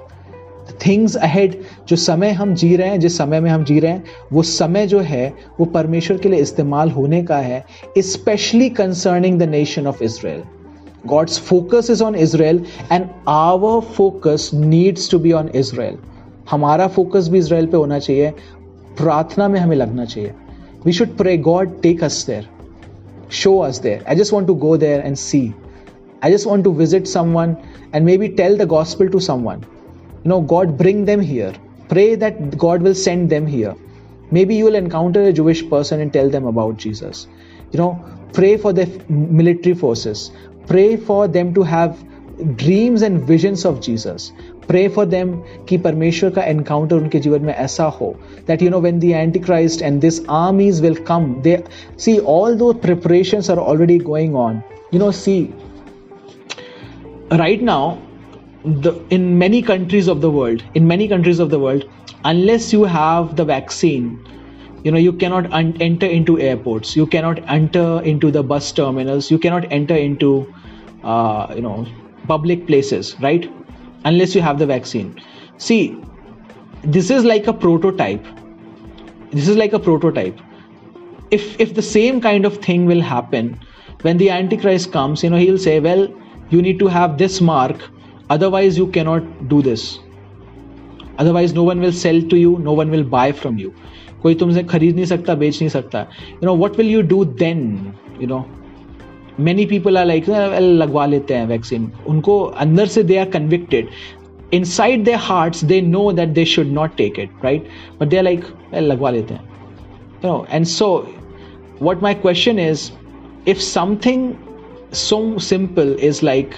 things ahead जो समय हम जी रहे हैं जिस समय में हम जी रहे हैं वो समय जो है वो परमेश्वर के लिए इस्तेमाल होने का है specially concerning the nation of Israel God's focus is on Israel and our focus needs to be on Israel हमारा फोकस भी इसराइल पे होना चाहिए प्रार्थना में हमें लगना चाहिए we should pray God take us there show us there I just want to go there and see I just want to visit someone and maybe tell the gospel to someone. You know, God, bring them here. Pray that God will send them here. Maybe you will encounter a Jewish person and tell them about Jesus. You know, pray for the military forces. Pray for them to have dreams and visions of Jesus. Pray for them ki Parmeshwar ka encounter unke jivan mein aisa ho that you know when the Antichrist and these armies will come. They see all those preparations are already going on. You know, see right now the, in many countries of the world in many countries of the world unless you have the vaccine you know you cannot un- enter into airports you cannot enter into the bus terminals you cannot enter into uh, you know public places right unless you have the vaccine see this is like a prototype this is like a prototype if if the same kind of thing will happen when the antichrist comes you know he'll say well you need to have this mark otherwise you cannot do this otherwise no one will sell to you no one will buy from you कोई तुमसे खरीद नहीं सकता बेच नहीं सकता you know what will you do then you know many people are like लगवा लेते हैं वैक्सीन उनको अंदर से they are convicted inside their heart they know that they should not take it right but they are like लगवा लेते हैं you know and so what my question is if something so simple is like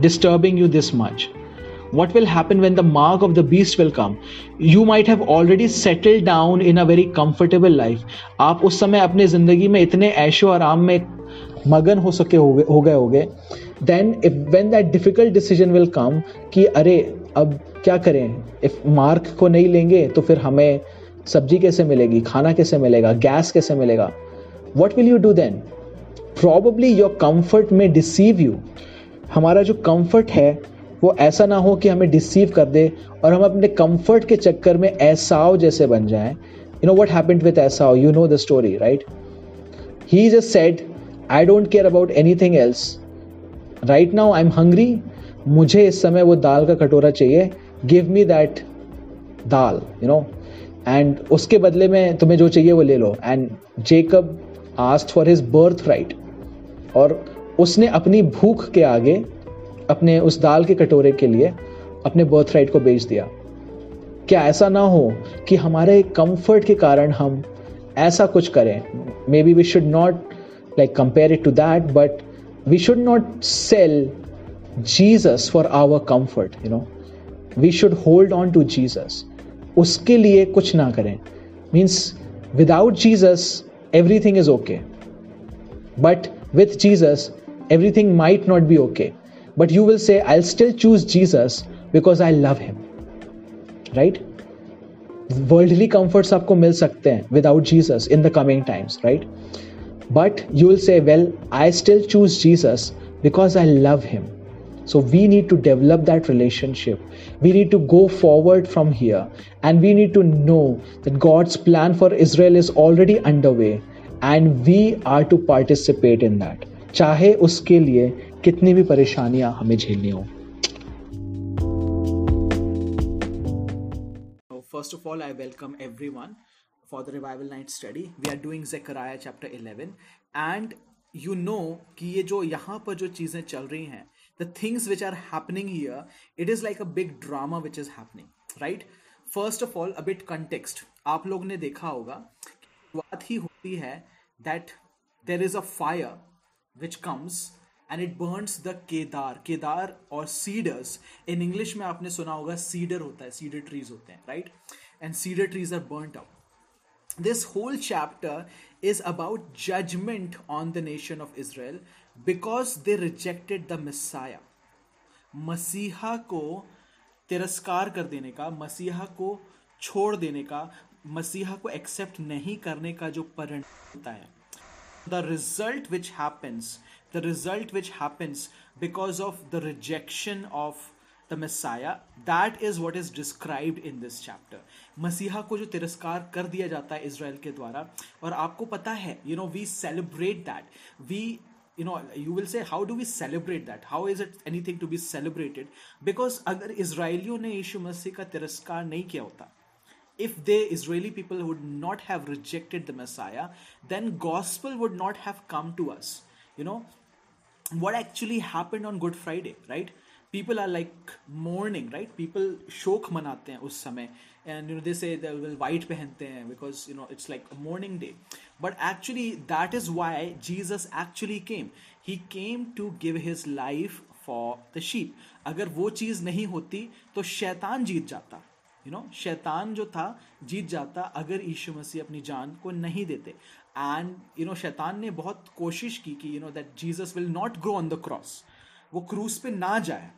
disturbing you this much what will happen when the mark of the beast will come you might have already settled down in a very comfortable life aap us samay apne zindagi mein itne ऐशो आराम में मगन हो सके हो गए हो गए then if when that difficult decision will come कि अरे अब क्या करें इफ मार्क को नहीं लेंगे तो फिर हमें सब्जी कैसे मिलेगी खाना कैसे मिलेगा गैस कैसे मिलेगा what will you do then probably your comfort में डिसीव यू हमारा जो कम्फर्ट है वो ऐसा ना हो कि हमें डिसीव कर दे और हम अपने कम्फर्ट के चक्कर में ऐसाओ जैसे बन जाए you know what happened with Esau you know the story right he is upset I don't care about anything else right now I am hungry मुझे इस समय वो दाल का कटोरा चाहिए give me that dal you know and उसके बदले में तुम्हें जो चाहिए वो ले लो and Jacob asked for his birthright और उसने अपनी भूख के आगे अपने उस दाल के कटोरे के लिए अपने बर्थ राइट को बेच दिया क्या ऐसा ना हो कि हमारे कंफर्ट के कारण हम ऐसा कुछ करें maybe we should not like compare it to that but we should not sell Jesus for our comfort you know we should hold on to Jesus उसके लिए कुछ ना करें means without Jesus everything is okay but with Jesus, everything might not be okay. But you will say, I'll still choose Jesus because I love him. Right? Worldly comforts aapko mil sakte hain without Jesus in the coming times, right? But you will say, Well, I still choose Jesus because I love him. So we need to develop that relationship. We need to go forward from here. And we need to know that God's plan for Israel is already underway. And we are to participate in that चाहे उसके लिए कितनी भी परेशानियां हमें झेलनी हो First of all, I welcome everyone for the Revival Night study. We are doing Zechariah chapter 11, and you know कि ये जो यहाँ पर जो चीज़ें चल रही हैं the things which are happening here it is like a big drama which is happening right first of all a bit context आप लोग ने देखा होगा शुरुआत ही होती है that there is a fire which comes and it burns the Kedar Kedar और सीडर्स इन इंग्लिश में आपने सुना होगा सीडर होता है सीडर ट्रीज होते हैं right and cedar trees are burn up this whole chapter is about judgement on the nation of Israel because they rejected the Messiah मसीहा को तिरस्कार कर देने का मसीहा को छोड़ देने का मसीहा को एक्सेप्ट नहीं करने का जो परिणाम होता है the result which happens the result which happens because of the rejection of the Messiah that is what is described in this chapter मसीहा को जो तिरस्कार कर दिया जाता है इसराइल के द्वारा और आपको पता है you know we celebrate that we you know you will say how do we celebrate that how is it anything to be celebrated because अगर इसराइलियों ने यीशु मसीह का तिरस्कार नहीं किया होता if the Israeli people would not have rejected the Messiah, then gospel would not have come to us. You know, what actually happened on Good Friday, right? People are like mourning, right? People shok manate us samay. And you know, they say they will white pehente because you know it's like a mourning day. But actually, that is why Jesus actually came. He came to give his life for the sheep. Agar wo cheese nahi hoti, to shaitan jeet jata. You know शैतान जो था जीत जाता अगर यीशु मसीह अपनी जान को नहीं देते एंड यू नो शैतान ने बहुत कोशिश की कि you know that Jesus will not grow on the cross वो क्रूज पे ना जाए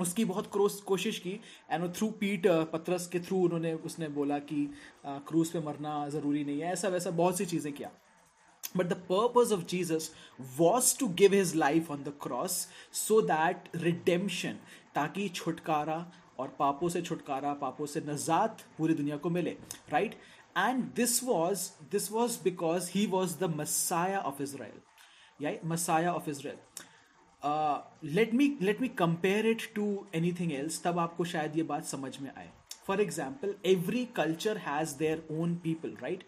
उसकी बहुत क्रोस कोशिश की एंड थ्रू पीट पत्रस के थ्रू उन्होंने उसने बोला कि क्रूज पे मरना ज़रूरी नहीं है ऐसा वैसा बहुत सी चीज़ें किया but the purpose of Jesus was to give his life on the cross so that redemption ताकि छुटकारा और पापों से छुटकारा पापों से नजात पूरी दुनिया को मिले right and this was this was because he was the Messiah of Israel या Messiah of Israel let me let me compare it to anything else तब आपको शायद ये बात समझ में आए for example every culture has their own people right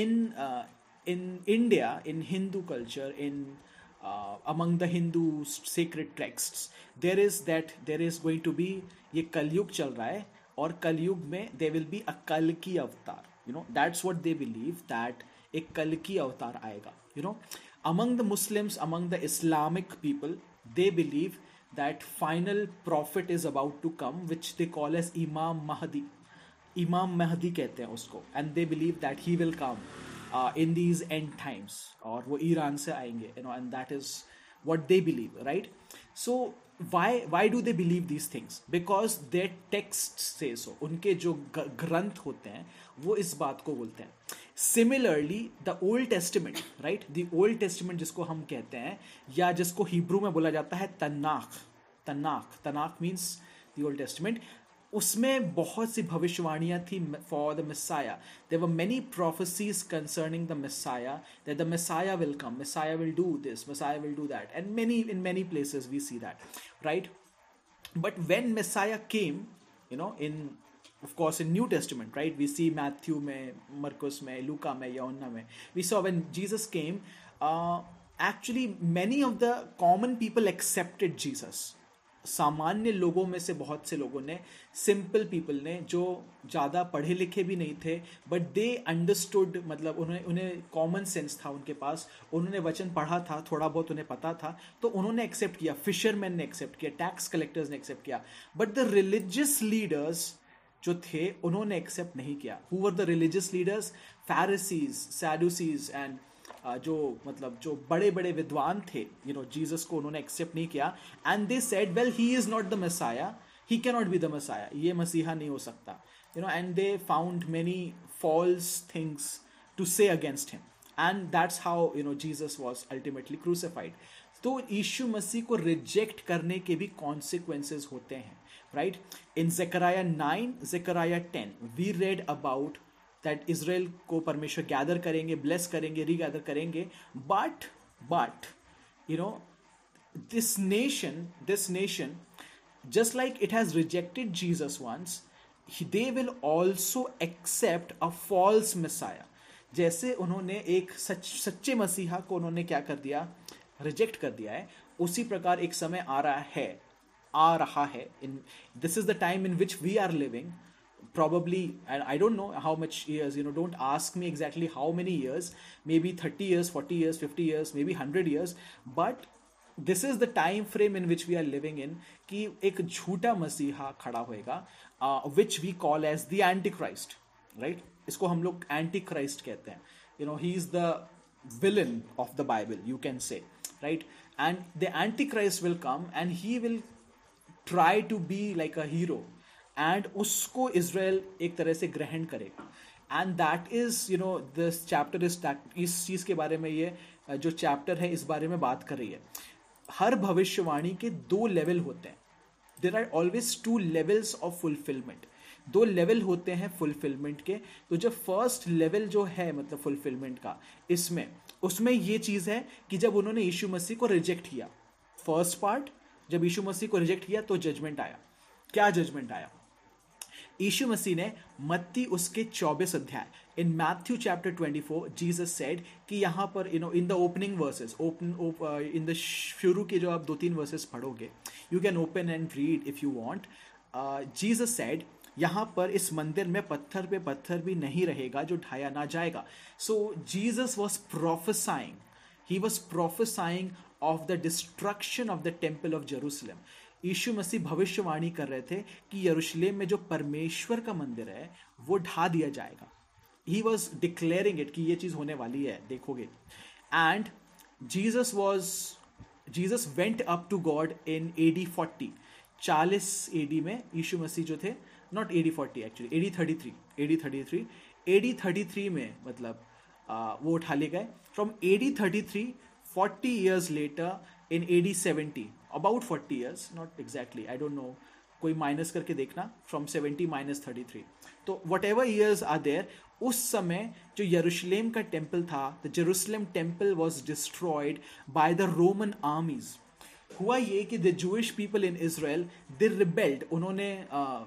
in in India in Hindu culture in uh, among the Hindu sacred texts, there is that there is going to be ये कलयुग चल रहा है और कलयुग में दे विल बी अ कल की अवतार you know that's what they believe that एक कल की अवतार आएगा you know among the muslims among the islamic people they believe that final prophet is about to come which they call as imam mahdi imam mahdi kehte hain usko and they believe that he will come in these end times और वो Iran से आएंगे you know and that is what they believe right so why why do they believe these things because they text से so उनके जो ग्रंथ होते हैं वो इस बात को बोलते हैं similarly the Old Testament right the Old Testament जिसको हम कहते हैं या जिसको हिब्रू में बोला जाता है Tanakh Tanakh Tanakh means the Old Testament उसमें बहुत सी भविष्यवाणियां थी for the Messiah they were many prophecies concerning the Messiah that the Messiah will come Messiah will do this Messiah will do that and many in many places we see that right but when Messiah came you know in of course in New Testament right we see Matthew में मरकुस में लूका में या में we so when Jesus came actually many of the common people accepted Jesus सामान्य लोगों में से बहुत से लोगों ने सिंपल पीपल ने जो ज़्यादा पढ़े लिखे भी नहीं थे बट दे अंडरस्टूड मतलब उन्हें उन्हें कॉमन सेंस था उनके पास उन्होंने वचन पढ़ा था थोड़ा बहुत उन्हें पता था तो उन्होंने एक्सेप्ट किया फिशरमैन ने एक्सेप्ट किया टैक्स कलेक्टर्स ने एक्सेप्ट किया बट द रिलीजियस लीडर्स जो थे उन्होंने एक्सेप्ट नहीं किया who were the religious leaders Pharisees Sadducees and जो मतलब जो बड़े बड़े विद्वान थे यू नो जीसस को उन्होंने एक्सेप्ट नहीं किया and they said well he is not the messiah he cannot be the messiah ये मसीहा नहीं हो सकता you know and they found many false things to say against him and that's how you know Jesus was ultimately crucified तो यीशु मसीह को reject करने के भी कॉन्सिक्वेंसेज होते हैं right in जकराया nine जकराया ten we read about that Israel को परमेश्वर गैदर करेंगे ब्लेस करेंगे रीगैदर करेंगे but but you know this nation this nation just like it has rejected Jesus once they will also accept a false messiah जैसे उन्होंने एक सच सच्चे मसीहा को उन्होंने क्या कर दिया रिजेक्ट कर दिया है उसी प्रकार एक समय आ रहा है आ रहा है in this is the time in which we are living probably and i don't know how much years you know don't ask me exactly how many years maybe 30 years 40 years 50 years maybe 100 years but this is the time frame in which we are living in ki ek jhoota masiha khada hoega, uh, which we call as the antichrist right isko hum log antichrist kehte hain you know he is the villain of the bible you can say right and the antichrist will come and he will try to be like a hero and उसको Israel एक तरह से ग्रहण करेगा and that is you know this chapter is इस चीज़ के बारे में ये जो चैप्टर है इस बारे में बात कर रही है हर भविष्यवाणी के दो लेवल होते हैं there are always two levels of fulfilment दो लेवल होते हैं फुलफिलमेंट के तो जब फर्स्ट लेवल जो है मतलब फुलफिलमेंट का इसमें उसमें ये चीज़ है कि जब उन्होंने यीशु मसीह को रिजेक्ट किया फर्स्ट पार्ट जब यीशु मसीह को रिजेक्ट किया तो जजमेंट आया क्या जजमेंट आया यीशु मसीह ने मत्ती उसके चौबीस अध्याय in Matthew chapter twenty four Jesus said कि यहाँ पर you know in the opening verses open in the शुरू के जो आप दो तीन वर्सेस पढ़ोगे you can open and read if you want Jesus said यहाँ पर इस मंदिर में पत्थर पे पत्थर भी नहीं रहेगा जो ढाया ना जाएगा so Jesus was prophesying he was prophesying of the destruction of the temple of Jerusalem यीशु मसीह भविष्यवाणी कर रहे थे कि यरूशलेम में जो परमेश्वर का मंदिर है वो ढा दिया जाएगा ही वॉज डिक्लेयरिंग इट कि ये चीज़ होने वाली है देखोगे and Jesus was Jesus went up to God in A D forty चालीस ए डी में यीशु मसीह जो थे not A D forty actually A D thirty three A D thirty three A D thirty three में मतलब वो उठा ले गए from A D thirty three forty years later in A D seventy about forty years not exactly I don't know कोई minus करके देखना from seventy minus thirty three तो whatever years are there उस समय जो यरूशलेम का temple था the Jerusalem temple was destroyed by the Roman armies हुआ ये कि the Jewish people in Israel they rebelled उन्होंने uh,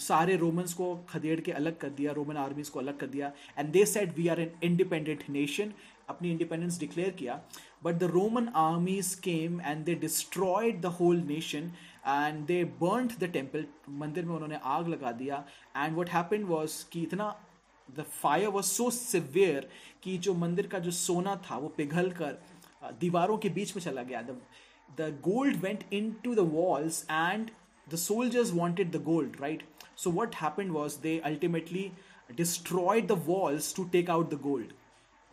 सारे रोमन्स को खदेड़ के अलग कर दिया रोमन आर्मीज को अलग कर दिया and they said we are an independent nation अपनी इंडिपेंडेंस डिक्लेयर किया but the Roman armies came and they destroyed the whole nation and they burnt the temple. Mandir mein उन्होंने आग लगा दिया and what happened was कि the fire was so severe कि uh, the, the gold went into the walls and the soldiers wanted the gold right so what happened was they ultimately destroyed the walls to take out the gold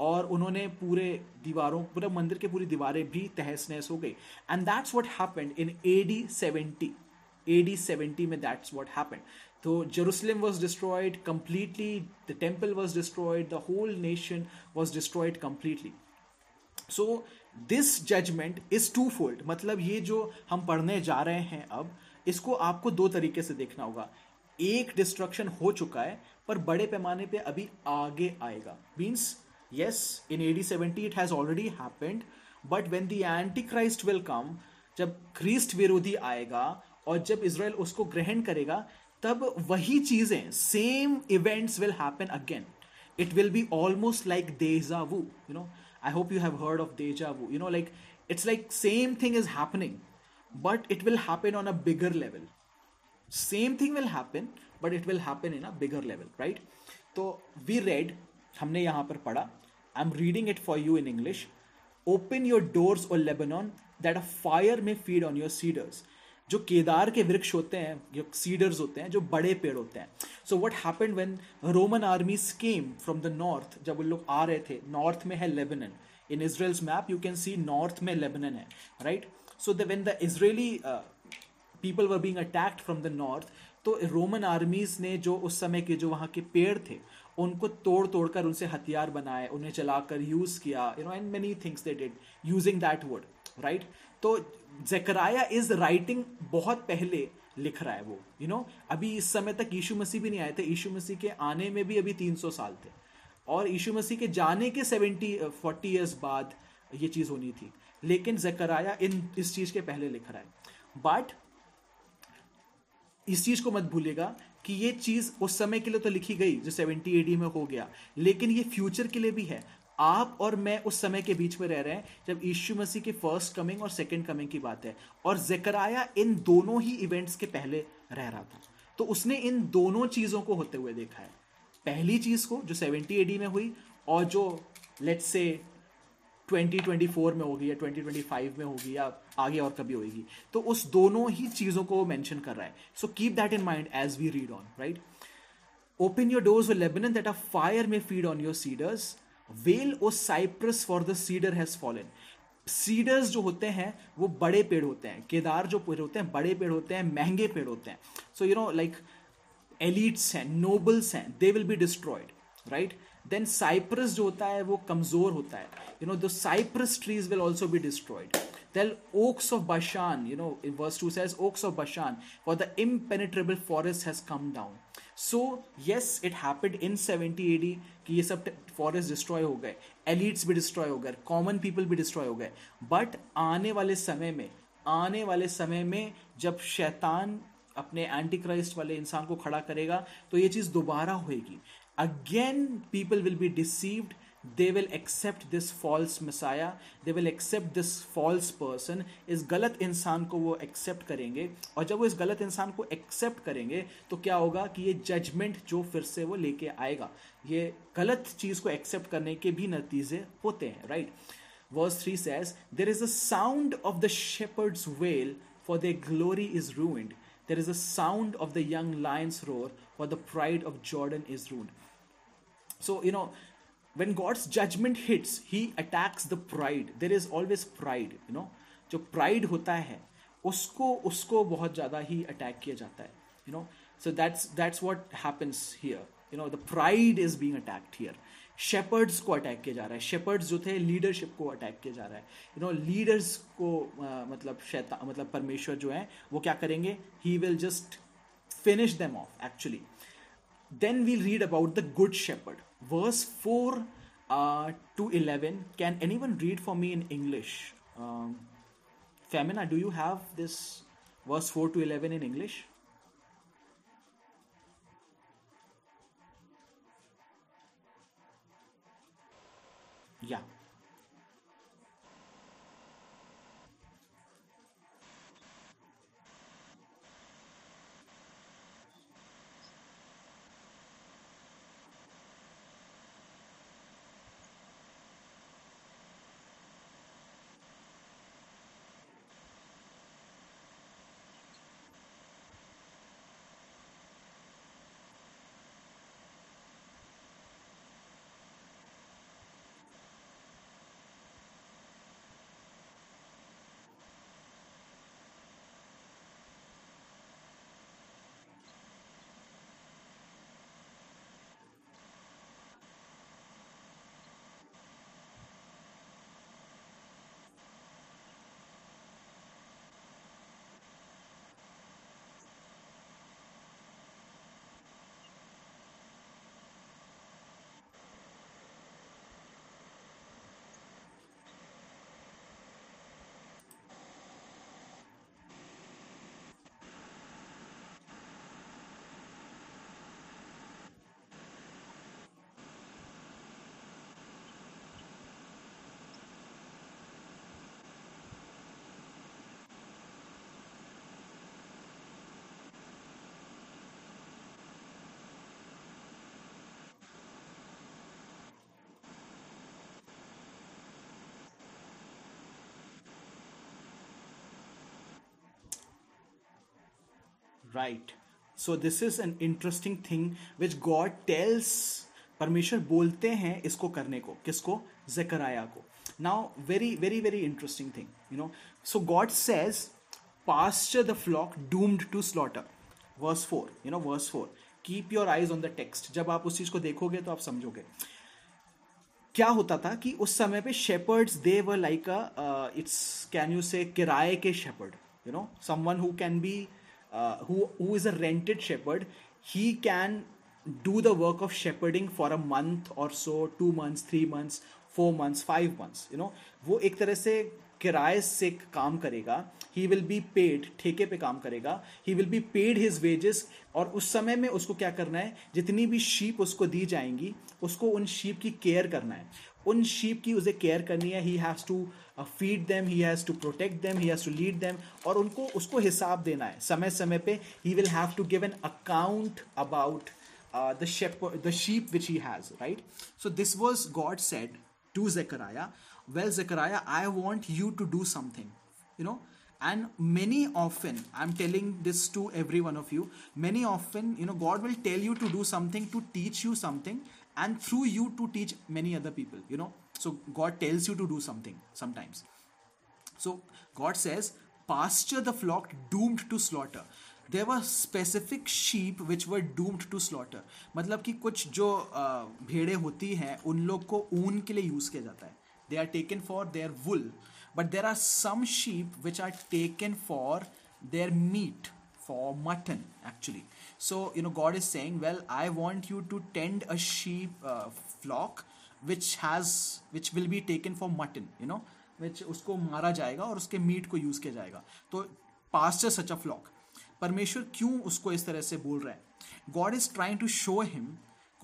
और उन्होंने पूरे दीवारों पूरे मंदिर के पूरी दीवारें भी तहस नहस हो गई and that's what happened in A D seventy A D seventy में दैट्स वॉट हैपेंड तो Jerusalem was destroyed completely the temple was destroyed the whole nation was destroyed completely so this judgement is twofold मतलब ये जो हम पढ़ने जा रहे हैं अब इसको आपको दो तरीके से देखना होगा एक डिस्ट्रक्शन हो चुका है पर बड़े पैमाने पे अभी आगे आएगा means yes in AD 70 it has already happened but when the antichrist will come जब ख्रीस्ट विरोधी आएगा और जब इसराइल उसको ग्रहण करेगा तब वही चीजें same events will happen again it will be almost like deja vu you know I hope you have heard of deja vu you know like it's like same thing is happening but it will happen on a bigger level same thing will happen but it will happen in a bigger level right तो we read हमने यहाँ पर पढ़ा I am reading it for you in English open your doors और Lebanon that a fire may feed on your cedars जो केदार के वृक्ष होते हैं जो सीडर्स होते हैं जो बड़े पेड़ होते हैं so what happen when Roman army came from the north जब उन लोग आ रहे थे नॉर्थ में है Lebanon in Israel's map you can see north में लेबनन है right so the when the Israeli people were being attacked from the north तो रोमन आर्मीज ने जो उस समय के जो वहाँ के पेड़ थे उनको तोड़ तोड़ कर उनसे हथियार बनाए उन्हें चलाकर यूज़ किया you know and many things they did using that word right तो जकराया इज राइटिंग बहुत पहले लिख रहा है वो यू you नो know? अभी इस समय तक यीशु मसीह भी नहीं आए थे यीशु मसीह के आने में भी अभी 300 साल थे और यीशु मसीह के जाने के 70 40 ईयर्स बाद ये चीज़ होनी थी लेकिन जकराया इन इस चीज़ के पहले लिख रहा है बट इस चीज़ को मत भूलिएगा कि ये चीज़ उस समय के लिए तो लिखी गई जो सेवेंटी एडी में हो गया लेकिन ये फ्यूचर के लिए भी है आप और मैं उस समय के बीच में रह रहे हैं जब यीशु मसीह की फर्स्ट कमिंग और सेकंड कमिंग की बात है और जकराया इन दोनों ही इवेंट्स के पहले रह रहा था तो उसने इन दोनों चीज़ों को होते हुए देखा है पहली चीज़ को जो सेवेंटी एडी में हुई और जो लेट्स से 2024 में होगी या 2025 में होगी या आगे और कभी होगी तो उस दोनों ही चीज़ों को मेंशन कर रहा है so keep that in mind as we read on right open your doors Lebanon that a fire may feed on your cedars wail O cypress for the cedar has fallen cedars जो होते हैं वो बड़े पेड़ होते हैं केदार जो पेड़ होते हैं बड़े पेड़ होते हैं महंगे पेड़ होते हैं so you know like elites हैं नोबल्स हैं they will be destroyed right then cypress जो होता है वो कमजोर होता है you know the cypress trees will also be destroyed then oaks of bashan you know in verse 2 says oaks of bashan for the impenetrable forest has come down so yes it happened in 70 ad कि ये सब forest destroy हो गए elites भी destroy हो गए common people भी destroy हो गए बट आने वाले समय में आने वाले समय में जब शैतान अपने एंटी क्राइस्ट वाले इंसान को खड़ा करेगा तो ये चीज़ दोबारा होएगी again people will be deceived they will accept this false messiah they will accept this false person इस गलत इंसान को वो एक्सेप्ट करेंगे और जब वो इस गलत इंसान को एक्सेप्ट करेंगे तो क्या होगा कि ये जजमेंट जो फिर से वो लेके आएगा ये गलत चीज़ को एक्सेप्ट करने के भी नतीजे होते हैं right verse three says there is a sound of the shepherds wail for the glory is ruined there is a sound of the young lions roar for the pride of Jordan is rude so you know when god's judgment hits he attacks the pride there is always pride you know जो pride होता है उसको उसको बहुत ज़्यादा ही attack किया जाता है you know so that's that's what happens here you know the pride is being attacked here shepherds को अटैक किया जा रहा है शेपर्ड्स जो थे लीडरशिप को अटैक किया जा रहा है यू नो लीडर्स को uh, मतलब शैता मतलब परमेश्वर जो है वो क्या करेंगे he will just finish them off actually then we'll read about the good shepherd verse 4 uh, to 11 can anyone read for me in english um, femina do you have this verse 4 to 11 in english yeah right so this is an interesting thing which God tells परमेश्वर बोलते हैं इसको करने को किसको जकराया को now very very very interesting thing you know so God says pasture the flock doomed to slaughter verse four you know verse four keep your eyes on the text जब आप उस चीज को देखोगे तो आप समझोगे क्या होता था कि उस समय पे shepherds they were like a it's can you say किराए के shepherd you know someone who can be uh, who who is a rented shepherd he can do the work of shepherding for a month or so two months three months four months five months you know wo ek tarah se किराए से काम करेगा he will be paid ठेके पे काम करेगा he will be paid his wages और उस समय में उसको क्या करना है जितनी भी शीप उसको दी जाएंगी उसको उन शीप की केयर करना है उन शीप की उसे केयर करनी है he has to feed them he has to protect them he has to lead them और उनको उसको हिसाब देना है समय समय पे he will have to give an account about the shep the sheep which he has right so this was God said to जकराया well जकराया I want you to do something you know and many often i'm telling this to every one of you many often you know god will tell you to do something to teach you something and through you to teach many other people you know so god tells you to do something sometimes so god says pasture the flock doomed to slaughter there were specific sheep which were doomed to slaughter मतलब कि कुछ जो भेड़े होती हैं उन लोग को ऊन के लिए यूज़ किया जाता They are taken for their wool, but there are some sheep which are taken for their meat, for mutton, actually. So, you know, God is saying, well, I want you to tend a sheep uh, flock which has which will be taken for mutton, you know, which उसको मारा जाएगा और उसके meat को use किया जाएगा तो pasture such a flock परमेश्वर क्यों उसको इस तरह से बोल रहा है God is trying to show him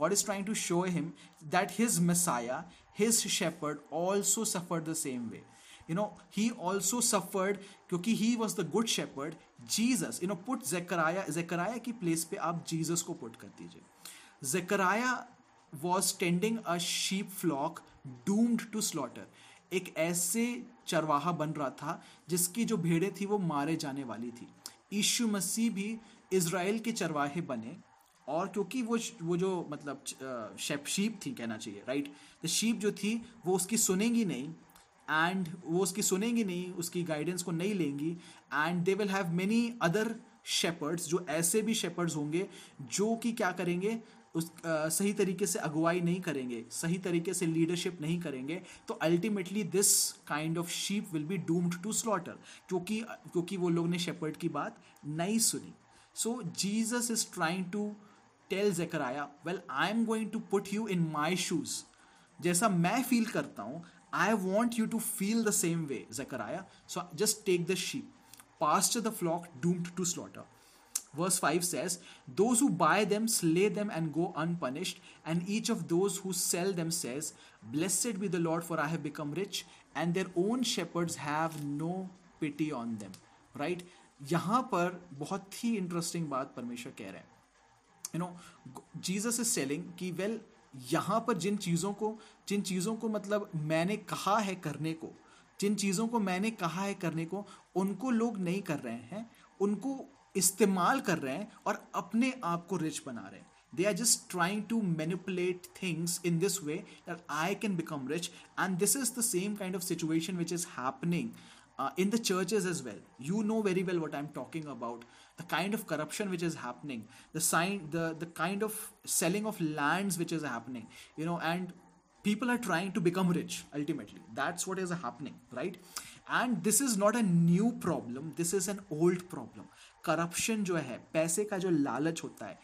God is trying to show him that his Messiah, his shepherd, also suffered the same way. You know he also suffered क्योंकि he was the good shepherd Jesus you know put Zechariah Zechariah की place पे आप Jesus को put कर दीजिए Zechariah was tending a sheep flock doomed to slaughter एक ऐसे चरवाहा बन रहा था जिसकी जो भेड़े थी वो मारे जाने वाली थी ईशु मसीह भी इसराइल के चरवाहे बने और क्योंकि वो वो जो मतलब शेप शीप थी कहना चाहिए राइट शीप जो थी वो उसकी सुनेंगी नहीं एंड वो उसकी सुनेंगी नहीं उसकी गाइडेंस को नहीं लेंगी and they will have many other shepherds जो ऐसे भी शेपर्ड्स होंगे जो कि क्या करेंगे उस आ, सही तरीके से अगुवाई नहीं करेंगे सही तरीके से लीडरशिप नहीं करेंगे तो ultimately this kind of sheep will be doomed to slaughter क्योंकि क्योंकि वो लोग ने शेपर्ड की बात नहीं सुनी so Jesus is trying to tell आया well I am going to put you in my shoes जैसा मैं फील करता हूँ I want you to feel the same way, Zechariah. So just take the sheep, pasture the flock doomed to slaughter. Verse 5 says, Those who buy them slay them and go unpunished, and each of those who sell them says, Blessed be the Lord, for I have become rich, and their own shepherds have no pity on them. Right? यहाँ पर बहुत ही interesting बात परमेश्वर कह रहे हैं you know Jesus is selling कि well well, यहाँ पर जिन चीजों को जिन चीजों को मतलब मैंने कहा है करने को जिन चीजों को मैंने कहा है करने को उनको लोग नहीं कर रहे हैं उनको इस्तेमाल कर रहे हैं और अपने आप को रिच बना रहे हैं they are just trying to manipulate things in this way that I can become rich and this is the same kind of situation which is happening in the churches is well you know very well what I am talking about the kind of corruption which is happening the sign the the kind of selling of lands which is happening you know and people are trying to become rich ultimately that's what is happening right and this is not a new problem this is an old problem corruption जो है पैसे का जो लालच होता है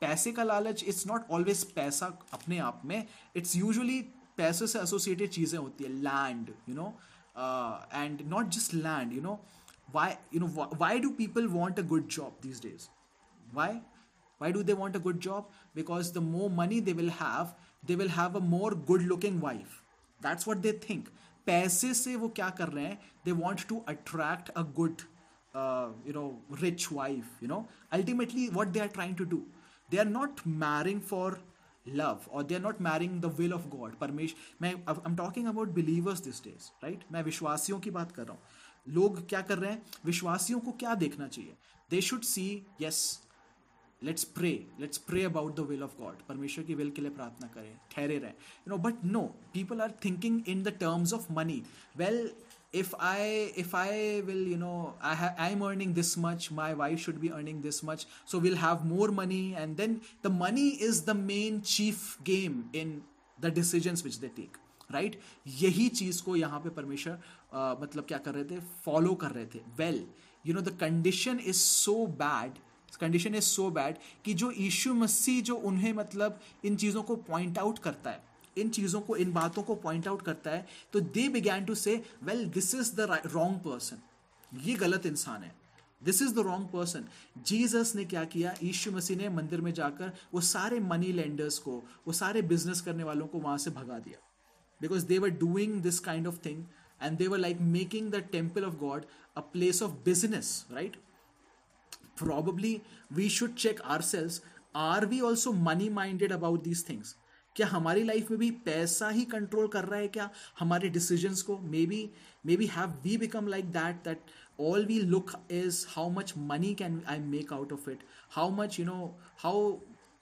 पैसे का लालच इट्स नॉट ऑलवेज पैसा अपने आप में इट्स यूजुअली पैसे से एसोसिएटेड चीज़ें होती है land you know and not just land, you know why you know why, why do people want a good job these days why why do they want a good job because the more money they will have they will have a more good looking wife that's what they think पैसे से वो क्या कर रहे हैं they want to attract you know, rich wife. You know, ultimately what they are trying to do. They are not marrying for love or they're not marrying the will of god parmesh i i'm talking about believers these days right मैं Vishwasiyon की बात कर रहा हूँ लोग क्या कर रहे हैं विश्वासियों को क्या देखना चाहिए they should see yes let's pray let's pray about the will of God परमेश्वर की विल के लिए प्रार्थना करें ठहरे रहे you know but no people are thinking in the terms of money well if I if I will you know I I am earning this much my wife should be earning this much so will have more money and then the money is the main chief game in the decision which they take right यही चीज़ को यहाँ पे परमेश्वर मतलब क्या कर रहे थे फॉलो कर रहे थे well you know the condition is so bad condition is so bad कि जो यीशु मसीह जो उन्हें मतलब इन चीज़ों को पॉइंट आउट करता है इन चीज़ों को इन बातों को पॉइंट आउट करता है तो they began to say well this is the wrong person ये गलत इंसान है this is the wrong person Jesus ने क्या किया यीशु मसीह ने मंदिर में जाकर वो सारे मनी लेंडर्स को वो सारे बिजनेस करने वालों को वहाँ से भगा दिया because they were doing this kind of thing and they were like making the temple of god a place of business right probably we should check ourselves are we also money minded about these things क्या हमारी life में भी पैसा ही control कर रहा है क्या हमारे डिसीजंस को may be may be have we become like that that all we look is how much money can I make out of it how much you know how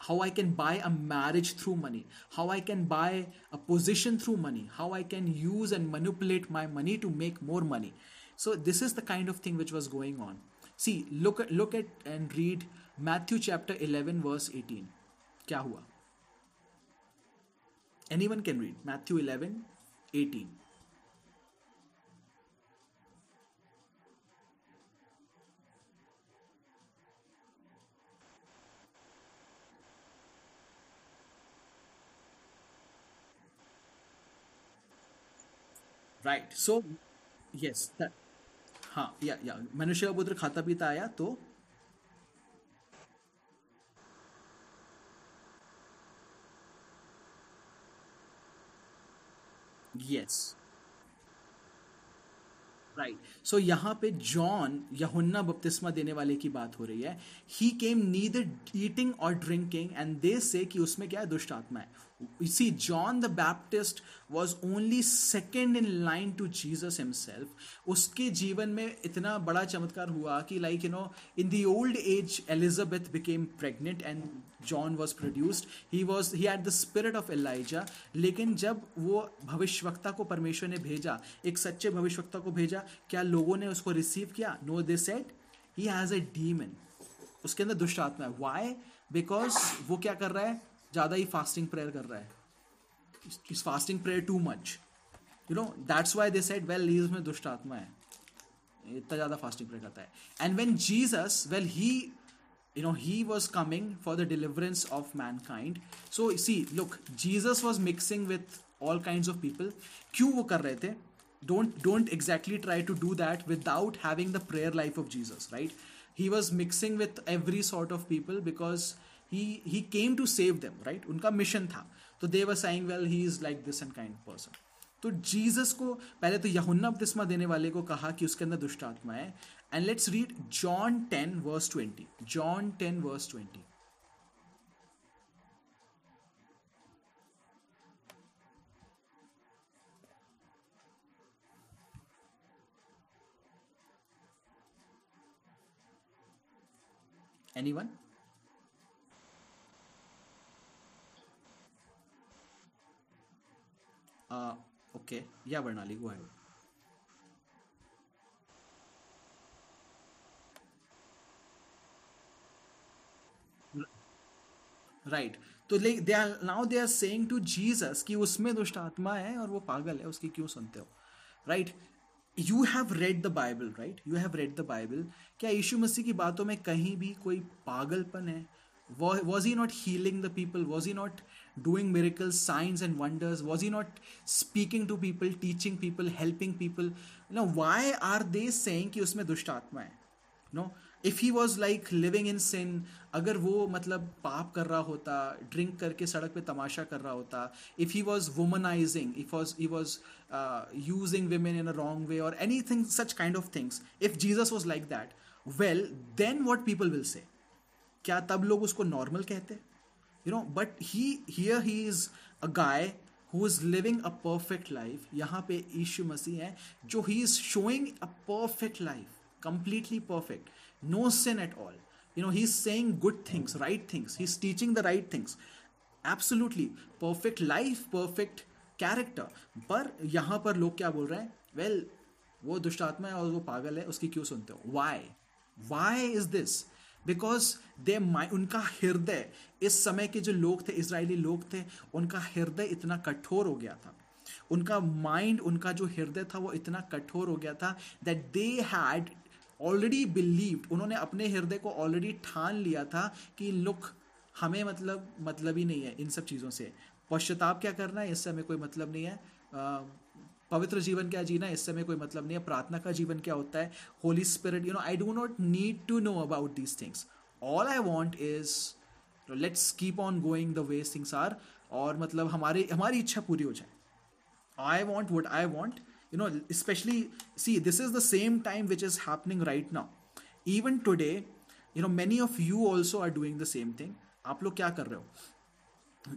how I can buy a marriage through money, how I can buy a position through money, how I can use and manipulate my money to make more money. So this is the kind of thing which was going on. See, look at look at and read Matthew chapter 11 verse 18. Kya hua? Anyone can read Matthew 11 18. Right so yes हाँ yeah या मनुष्य का पुत्र खाता पीता आया तो yes right so यहां पे जॉन यहुन्ना बपतिस्मा देने वाले की बात हो रही है ही केम नीदर ईटिंग और ड्रिंकिंग एंड दे से कि उसमें क्या है दुष्ट आत्मा है You see, John the Baptist was only second in line to Jesus himself. उसके जीवन में इतना बड़ा चमत्कार हुआ कि like you know in the old age Elizabeth became pregnant and John was produced he was he at the spirit of Elijah लेकिन जब वो भविष्यवक्ता को परमेश्वर ने भेजा एक सच्चे भविष्यवक्ता को भेजा क्या लोगों ने उसको रिसीव किया no they said he has a demon उसके अंदर दुष्टात्मा है वाई बिकॉज वो क्या कर रहा है ज्यादा ही फास्टिंग प्रेयर कर रहा है is fasting prayer too much you know that's why they said well लीज में दुष्ट आत्मा है इतना ज्यादा फास्टिंग प्रेयर करता है and when Jesus well he you know he was coming for the deliverance of mankind so see look Jesus was mixing with all kind of people क्यों वो कर रहे थे don't don't exactly try to do that without having the prayer life of Jesus right he was mixing with every sort of people because he came to save them right उनका mission था तो they were saying well he is like this and kind person तो Jesus को पहले तो यहुन्ना बपतिस्मा देने वाले को कहा कि उसके अंदर दुष्ट आत्मा है and let's read John ten verse twenty John ten verse twenty one okay yeah Bernali Bernali, right तो they are now they are saying to Jesus कि उसमें दुष्ट आत्मा है और वो पागल है उसकी क्यों सुनते हो right you have read the Bible right you have read the Bible क्या यीशु मसीह की बातों में कहीं भी कोई पागलपन है was he not healing the people was he not doing miracles, signs, and wonders? Was he not speaking to people, teaching people, helping people? Now, why are they saying कि उसमें दुष्ट आत्मा है no if he was like living in sin अगर वो मतलब पाप कर रहा होता ड्रिंक करके सड़क पे तमाशा कर रहा होता if he was womanizing if was he was using women in a wrong way और anything such kind of things if Jesus was like that well then what people will say क्या तब लोग उसको normal कहते हैं you know but he here he is a guy who is living a perfect life यहाँ पे ईशु मसीह है जो he is showing a perfect life completely perfect no sin at all you know he is saying good things right things he is teaching the right things absolutely perfect life perfect character पर यहाँ पर लोग क्या बोल रहे हैं well well, वो दुष्टात्मा है और वो पागल है उसकी क्यों सुनते हो why why is this because they my उनका हृदय इस समय के जो लोग थे इसराइली लोग थे उनका हृदय इतना कठोर हो गया था उनका माइंड उनका जो हृदय था वो इतना कठोर हो गया था that they had already believe उन्होंने अपने हृदय को ऑलरेडी ठान लिया था कि लुक हमें मतलब मतलब ही नहीं है इन सब चीज़ों से पश्चाताप क्या करना है इससे हमें कोई मतलब नहीं है पवित्र जीवन क्या जीना इस समय कोई मतलब नहीं है प्रार्थना का जीवन क्या होता है Holi spirit you know I don't not need to know about these things all I want is let's keep on going the way things are और मतलब हमारे हमारी इच्छा पूरी हो जाए I want what I want you know specially see this is the same time which is happening right now even today you know many of you also are doing the same thing आप लोग क्या कर रहे हो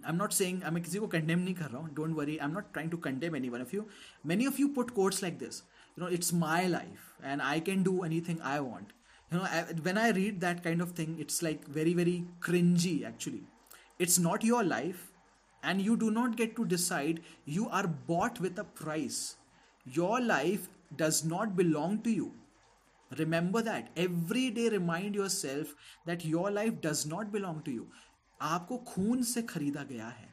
I'm not saying I'm किसी को condemn नहीं कर रहा do don't worry I'm not trying to condemn anyone of you many of you put quotes like this you know it's my life and I can do anything I want you know when I read that kind of thing it's like very very cringy actually it's not your life and you do not get to decide you are bought with a price your life does not belong to you remember that every day remind yourself that your life does not belong to you आपको खून से खरीदा गया है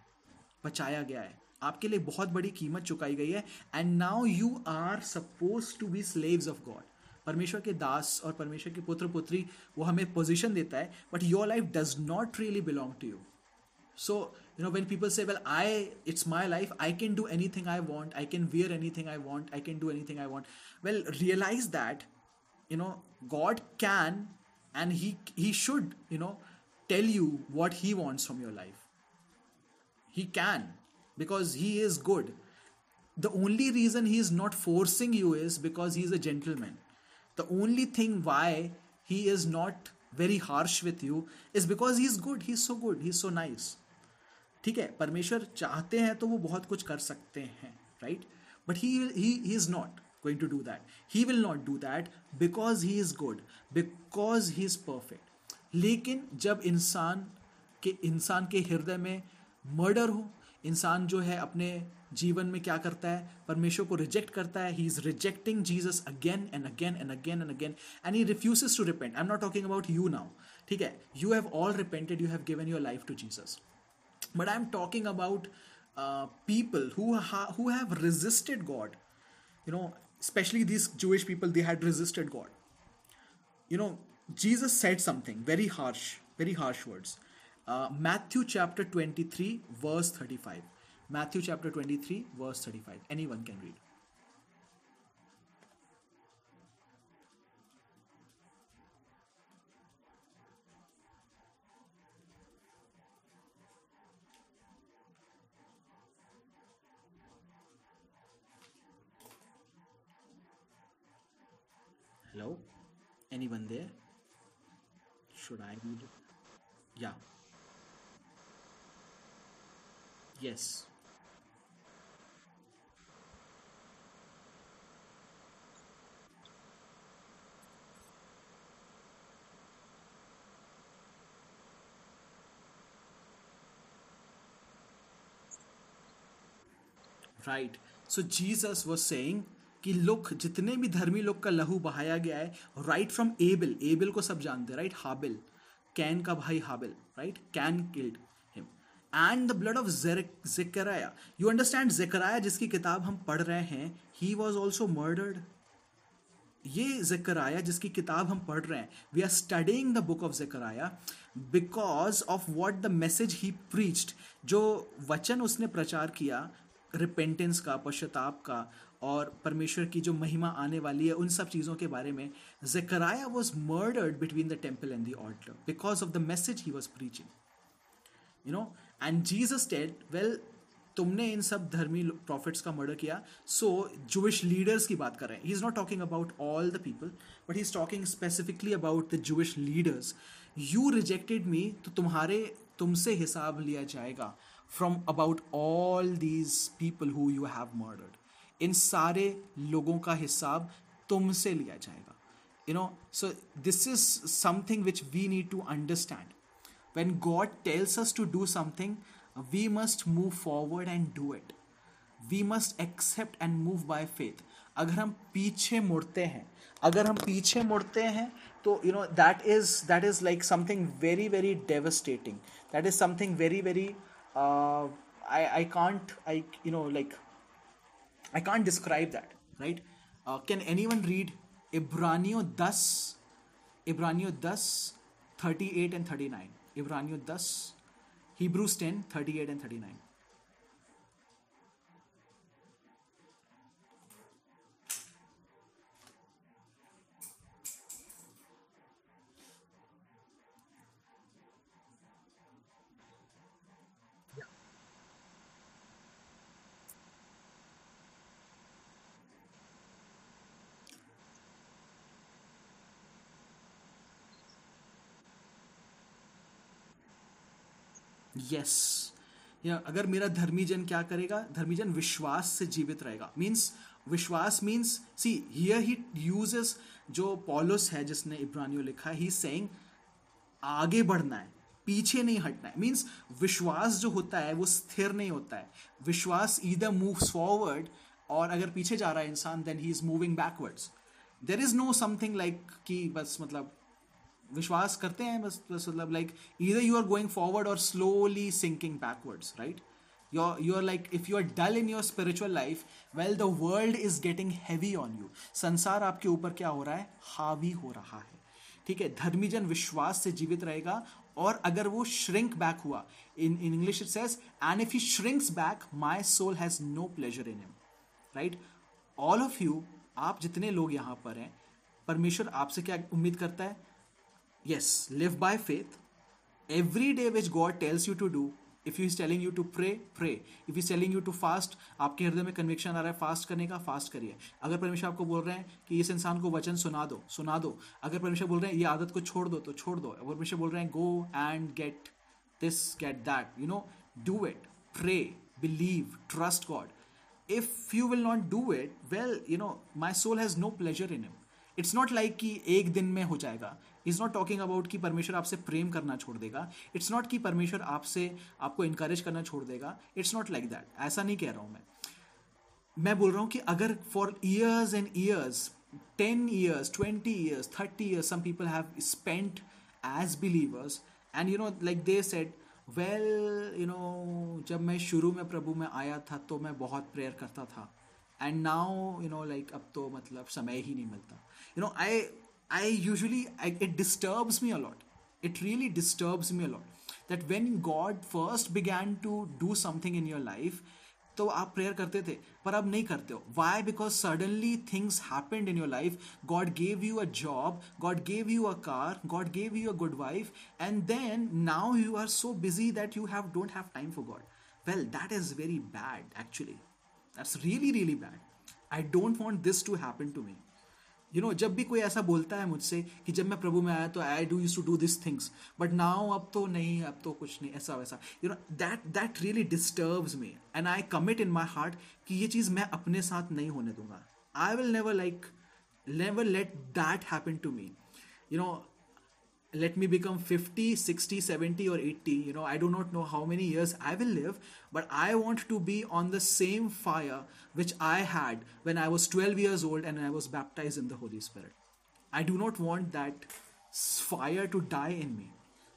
बचाया गया है आपके लिए बहुत बड़ी कीमत चुकाई गई है and now you are suppose to be slaves of God परमेश्वर के दास और परमेश्वर के पुत्र पुत्री वो हमें पोजीशन देता है but your life does not really belong to you so you know when people say well I it's my life I can do anything I want I can wear anything I want I can do anything I want well realise that you know God can and he he should you know tell you what he wants from your life. He can because he is good. The only reason he is not forcing you is because he is a gentleman. The only thing why he is not very harsh with you is because he is good. He is so good. He is so nice. ठीक है परमेश्वर चाहते हैं तो वो बहुत कुछ कर सकते हैं right but he he is not going to do that he will not do that because he is good because he is perfect लेकिन जब इंसान के इंसान के हृदय में मर्डर हो इंसान जो है अपने जीवन में क्या करता है परमेश्वर को रिजेक्ट करता है he is rejecting Jesus again and again and again and again and he refuse to repent I am not talking about you now ठीक है you have all repented you have given your life to Jesus but I am talking about people who have resisted God you know specially this Jewish people they had resisted God you know Jesus said something very harsh, very harsh words. Uh, Matthew chapter 23, verse 35. Matthew chapter 23, verse 35. Anyone can read. Hello? Anyone there? should I read it? Yeah. Yes. Right. So Jesus was saying कि लोग जितने भी धर्मी लोग का लहू बहाया गया है राइट फ्रॉम एबिल एबिल को सब जानते हैं राइट हाबिल कैन का भाई हाबिल right Cain killed him and the blood of Zechariah you understand Zechariah जिसकी किताब हम पढ़ रहे हैं ही वॉज ऑल्सो मर्डर्ड ये जकराया जिसकी किताब हम पढ़ रहे हैं we are studying the book of Zechariah because of what the message he preached जो वचन उसने प्रचार किया रिपेंटेंस का पश्चाताप का और परमेश्वर की जो महिमा आने वाली है उन सब चीज़ों के बारे में Zechariah was murdered between the temple and the altar because of the message he was preaching you know and Jesus said well तुमने इन सब धर्मी प्रॉफिट्स का मर्डर किया सो जुविश लीडर्स की बात कर रहे हैं he is not talking about all the people but he is talking specifically about the Jewish leaders you rejected me तो तुम्हारे तुमसे हिसाब लिया जाएगा from about all these people who you have murdered इन सारे लोगों का हिसाब तुमसे लिया जाएगा you know so this is something which we need to understand when God tells us to do something we must move forward and do it we must accept and move by faith अगर हम पीछे मुड़ते हैं अगर हम पीछे मुड़ते हैं तो you know that is that is like something very very devastating that is something very very I I can't I you know like I can't describe that, right? Uh, can anyone read Ibranio 10, Ibranio 10, 38 and 39? Ibranio 10, Hebrews 10, 38 and 39. Yes या अगर मेरा धर्मीजन क्या करेगा धर्मीजन विश्वास से जीवित रहेगा मीन्स विश्वास means see here he uses जो पॉलोस है जिसने इब्रानियो लिखा है ही सेइंग आगे बढ़ना है पीछे नहीं हटना है मीन्स विश्वास जो होता है वो स्थिर नहीं होता है विश्वास ईदर मूव्स फॉरवर्ड और अगर पीछे जा रहा है इंसान then he is moving backwards there is no something like कि बस मतलब विश्वास करते हैं बस बस मतलब लाइक इधर यू आर गोइंग फॉरवर्ड और slowly sinking backwards right are like if you are dull in your spiritual life well the world is getting heavy on you संसार आपके ऊपर क्या हो रहा है हावी हो रहा है ठीक है धर्मीजन विश्वास से जीवित रहेगा और अगर वो श्रिंक बैक हुआ in in English it says and if he shrinks back my soul has no pleasure in him right all of you आप जितने लोग यहाँ पर हैं परमेश्वर आपसे क्या उम्मीद करता है Yes, live by faith. Every day which God tells you to do, if you is telling you to pray pray if is telling you to fast आपके हृदय में कन्विक्शन आ रहा है फास्ट करने का फास्ट करिए अगर परमेश्वर आपको बोल रहे हैं कि इस इंसान को वचन सुना दो सुना दो अगर परमेश्वर बोल रहे हैं ये आदत को छोड़ दो तो छोड़ दो अगर परमेश्वर बोल रहे हैं go and get this get that you know do it pray believe trust God if you will not do it well you know my soul has no pleasure in him it's not like कि एक दिन में हो जाएगा is not talking about कि परमेश्वर आपसे प्रेम करना छोड़ देगा इट्स नॉट कि परमेश्वर आपसे आपको इनकरेज करना छोड़ देगा इट्स नॉट लाइक दैट ऐसा नहीं कह रहा हूँ मैं मैं बोल रहा हूँ कि अगर for years and years ten years twenty years thirty years some people have spent as believers and you know like they set well you know जब मैं शुरू में प्रभु में आया था तो मैं बहुत प्रेयर करता था and now you know like अब तो मतलब समय ही नहीं मिलता you know I I usually I, it disturbs me a lot. It really disturbs me a lot that when God first began to do something in your life, तो आप prayer करते थे पर अब नहीं करते हो why because suddenly things happened in your life God gave you a job God gave you a car God gave you a good wife and then now you are so busy that you have don't have time for God well that is very bad actually that's really really bad I don't want this to happen to me you know जब भी कोई ऐसा बोलता है मुझसे कि जब मैं प्रभु में आया तो I do use to do this things but now अब तो नहीं अब तो कुछ नहीं ऐसा वैसा you know that that really disturbs me and I commit in my heart कि ये चीज़ मैं अपने साथ नहीं होने दूंगा I will never like never let that happen to me you know let me become 50 60 70 or 80 you know i do not know how many years i will live but i want to be on the same fire which i had when i was 12 years old and i was baptized in the holy spirit i do not want that fire to die in me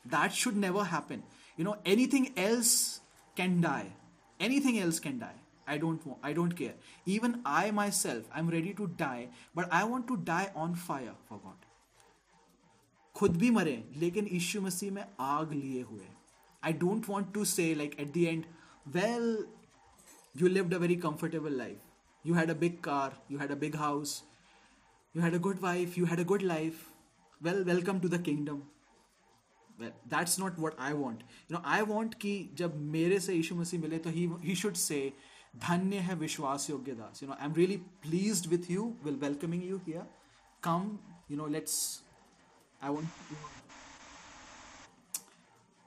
that should never happen you know anything else can die anything else can die i don't want, i don't care even i myself i'm ready to die but i want to die on fire for god खुद भी मरे लेकिन यीशु मसीह में आग लिए हुए I don't want to say like at the end well you lived a very comfortable life you had a big car you had a big house you had a good wife you had a good life well welcome to the kingdom that's not what I want you know I want कि जब मेरे से यीशु मसीह मिले तो he should say धन्य है विश्वास योग्य दास you know I am really please with you will welcoming you here come you know let's I want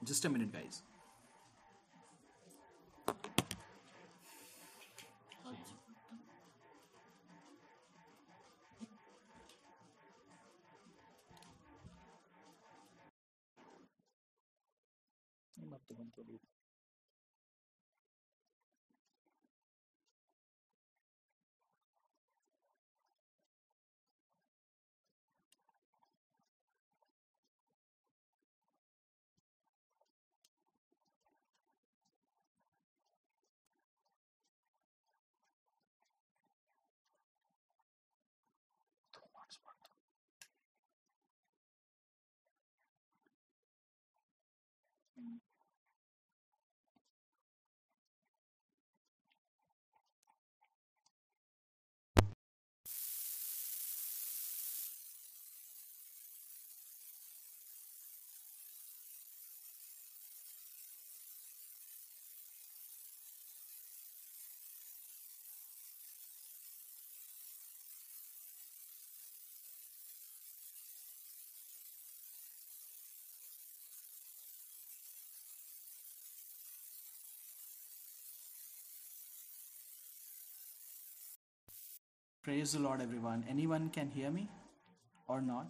just a minute, guys. Praise the Lord, everyone. Anyone can hear me or not?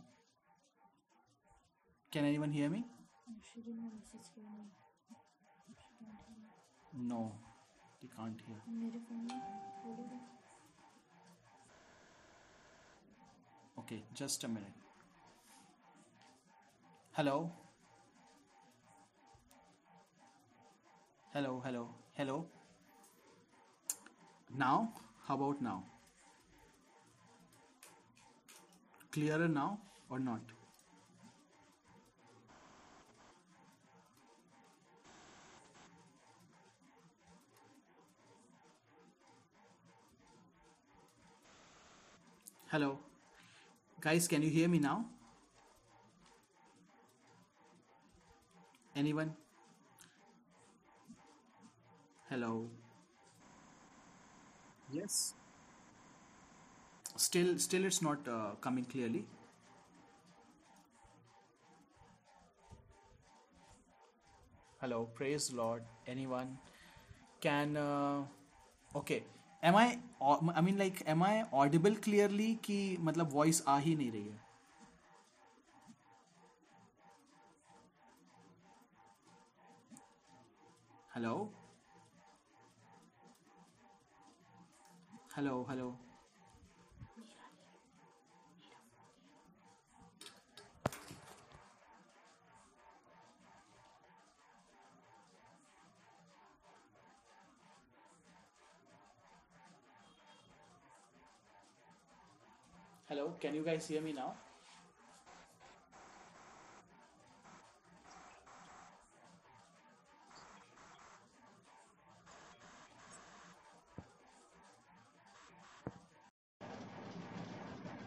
Can anyone hear me? No, they can't hear. Okay, just a minute. Hello? Hello, hello, hello. Now, how about now? clearer now or not? Hello. Guys, can you hear me now? Anyone? Hello. Yes. still still it's not uh, coming clearly hello praise lord anyone can uh, okay am i i mean like am i audible clearly ki matlab voice aa hi nahi rahi hai hello hello hello Hello, can you guys hear me now?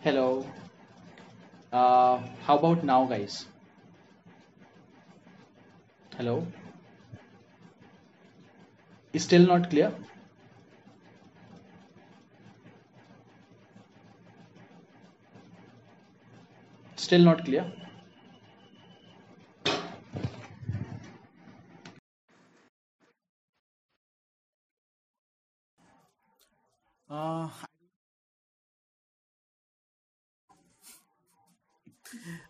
Hello. Uh, how about now, guys? Hello. still not clear? still not clear uh,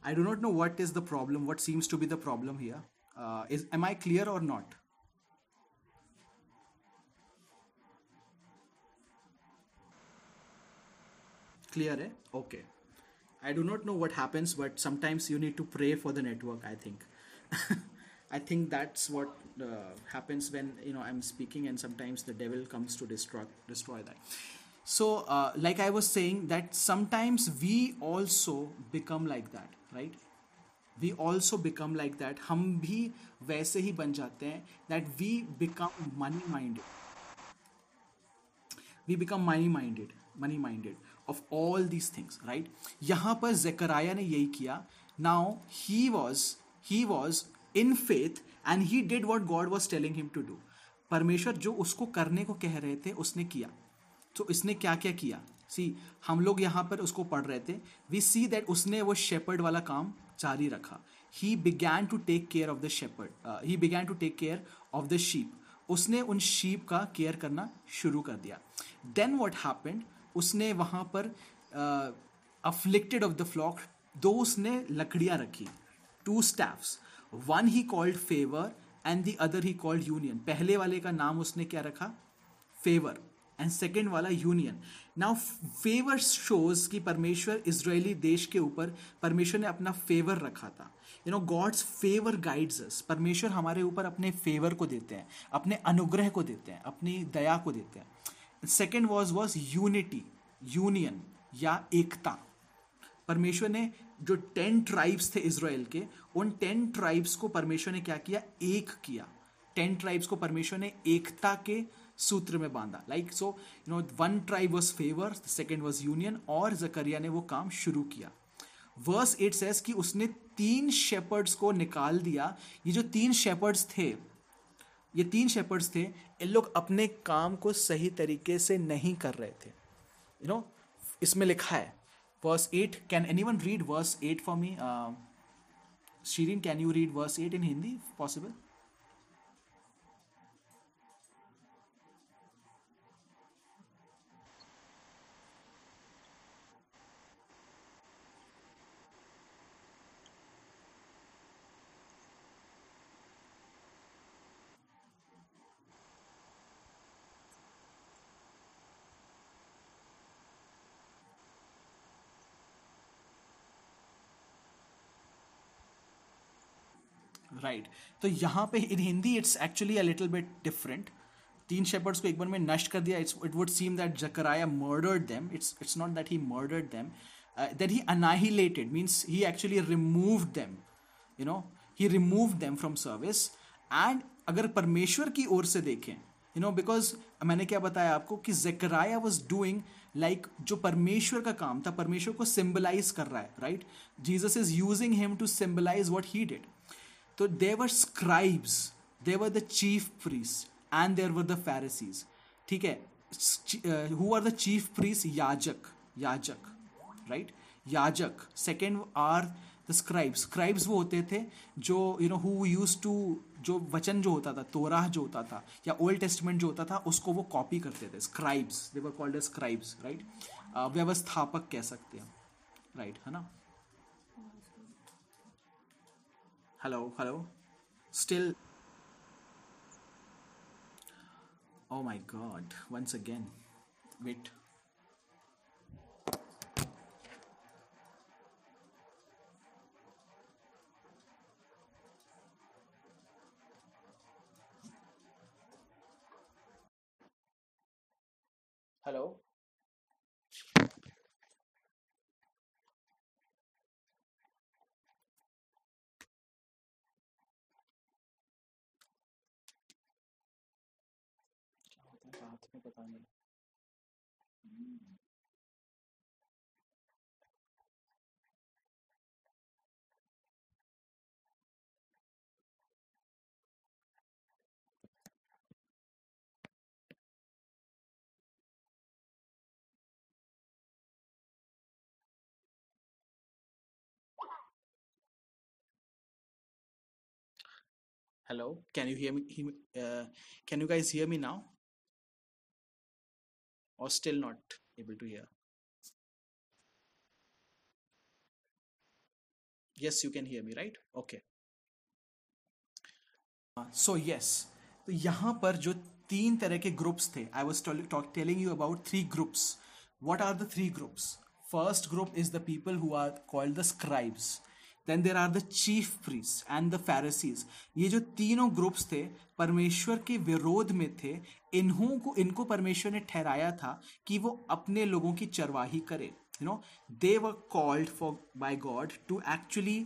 I do not know what is the problem what seems to be the problem here. Uh, is am I clear or not clear eh? okay I do not know what happens, but sometimes you need to pray for the network. I think. I think that's what uh, happens when you know I'm speaking, and sometimes the devil comes to destroy destroy that. So, uh, like I was saying, that sometimes we also become like that, right? We also become like that. हम भी वैसे ही बन जाते हैं that we become money minded. We become money minded, money minded. Of all these things right यहां पर Zechariah ने यही किया now he was he was in faith and he did what God was telling him to do परमेश्वर जो उसको करने को कह रहे थे उसने किया तो इसने क्या क्या किया सी हम लोग यहाँ पर उसको पढ़ रहे थे वी सी दैट उसने वो शेपर्ड वाला काम जारी रखा he began to take care of the shepherd he began to take care of the sheep उसने उन शीप का केयर करना शुरू कर दिया देन वॉट हैपेंड उसने वहाँ पर अफ्लिक्टेड ऑफ द फ्लॉक दो उसने लकड़ियाँ रखी two staffs one he called favour and the other he called union पहले वाले का नाम उसने क्या रखा फेवर एंड सेकेंड वाला यूनियन नाउ फेवर शोज कि परमेश्वर इसराइली देश के ऊपर परमेश्वर ने अपना फेवर रखा था you know God's favour guides us परमेश्वर हमारे ऊपर अपने फेवर को देते हैं अपने अनुग्रह को देते हैं अपनी दया को देते हैं second was was unity union या एकता परमेश्वर ने जो टेन ट्राइब्स थे इसराइल के उन टेन ट्राइब्स को परमेश्वर ने क्या किया एक किया टेन ट्राइब्स को परमेश्वर ने एकता के सूत्र में बांधा like so you know one tribe was favour second was union और जकरिया ने वो काम शुरू किया वर्स इट्स सेस कि उसने तीन शेपर्ड्स को निकाल दिया ये जो तीन शेपर्ड्स थे ये तीन शेपर्ड्स थे इन लोग अपने काम को सही तरीके से नहीं कर रहे थे यू नो इसमें लिखा है verse eight can anyone read verse eight for me Shirin can you read verse eight in Hindi possible right तो यहाँ पे in Hindi it's actually a little bit different तीन शेपर्ड्स को एक बार में नष्ट कर दिया it's it would seem that Zechariah murdered them it's it's not that he murdered them that he annihilated means he actually remove them you know he remove them from service and अगर परमेश्वर की ओर से देखें you know because मैंने क्या बताया आपको कि जकराया वॉज डूइंग लाइक जो परमेश्वर का काम था परमेश्वर को सिम्बलाइज कर रहा है right Jesus is using him to symbolise what he did तो there were scribes there were the chief priests and there were the Pharisees ठीक है who are the chief priests याजक याजक राइट याजक second are the scribes scribes वो होते थे जो you know who use to जो वचन जो होता था तोराह जो होता था या ओल्ड टेस्टमेंट जो होता था उसको वो कॉपी करते थे scribes they were called scribes right व्यवस्थापक कह सकते हैं राइट right, है ना hello hello still oh my god once again wait hello Hello, can you hear me? Uh, can you guys hear me now? or still not able to hear? Yes, you can hear me, right? Okay. So yes तो यहाँ पर जो तीन तरह के groups थे I was telling you about three groups what are the three groups first group is the people who are called the scribes then there are the chief priests and the Pharisees ये जो तीनों groups थे परमेश्वर के विरोध में थे इन्हों को इनको परमेश्वर ने ठहराया था कि वो अपने लोगों की चरवाही करे you know they were called for by God to actually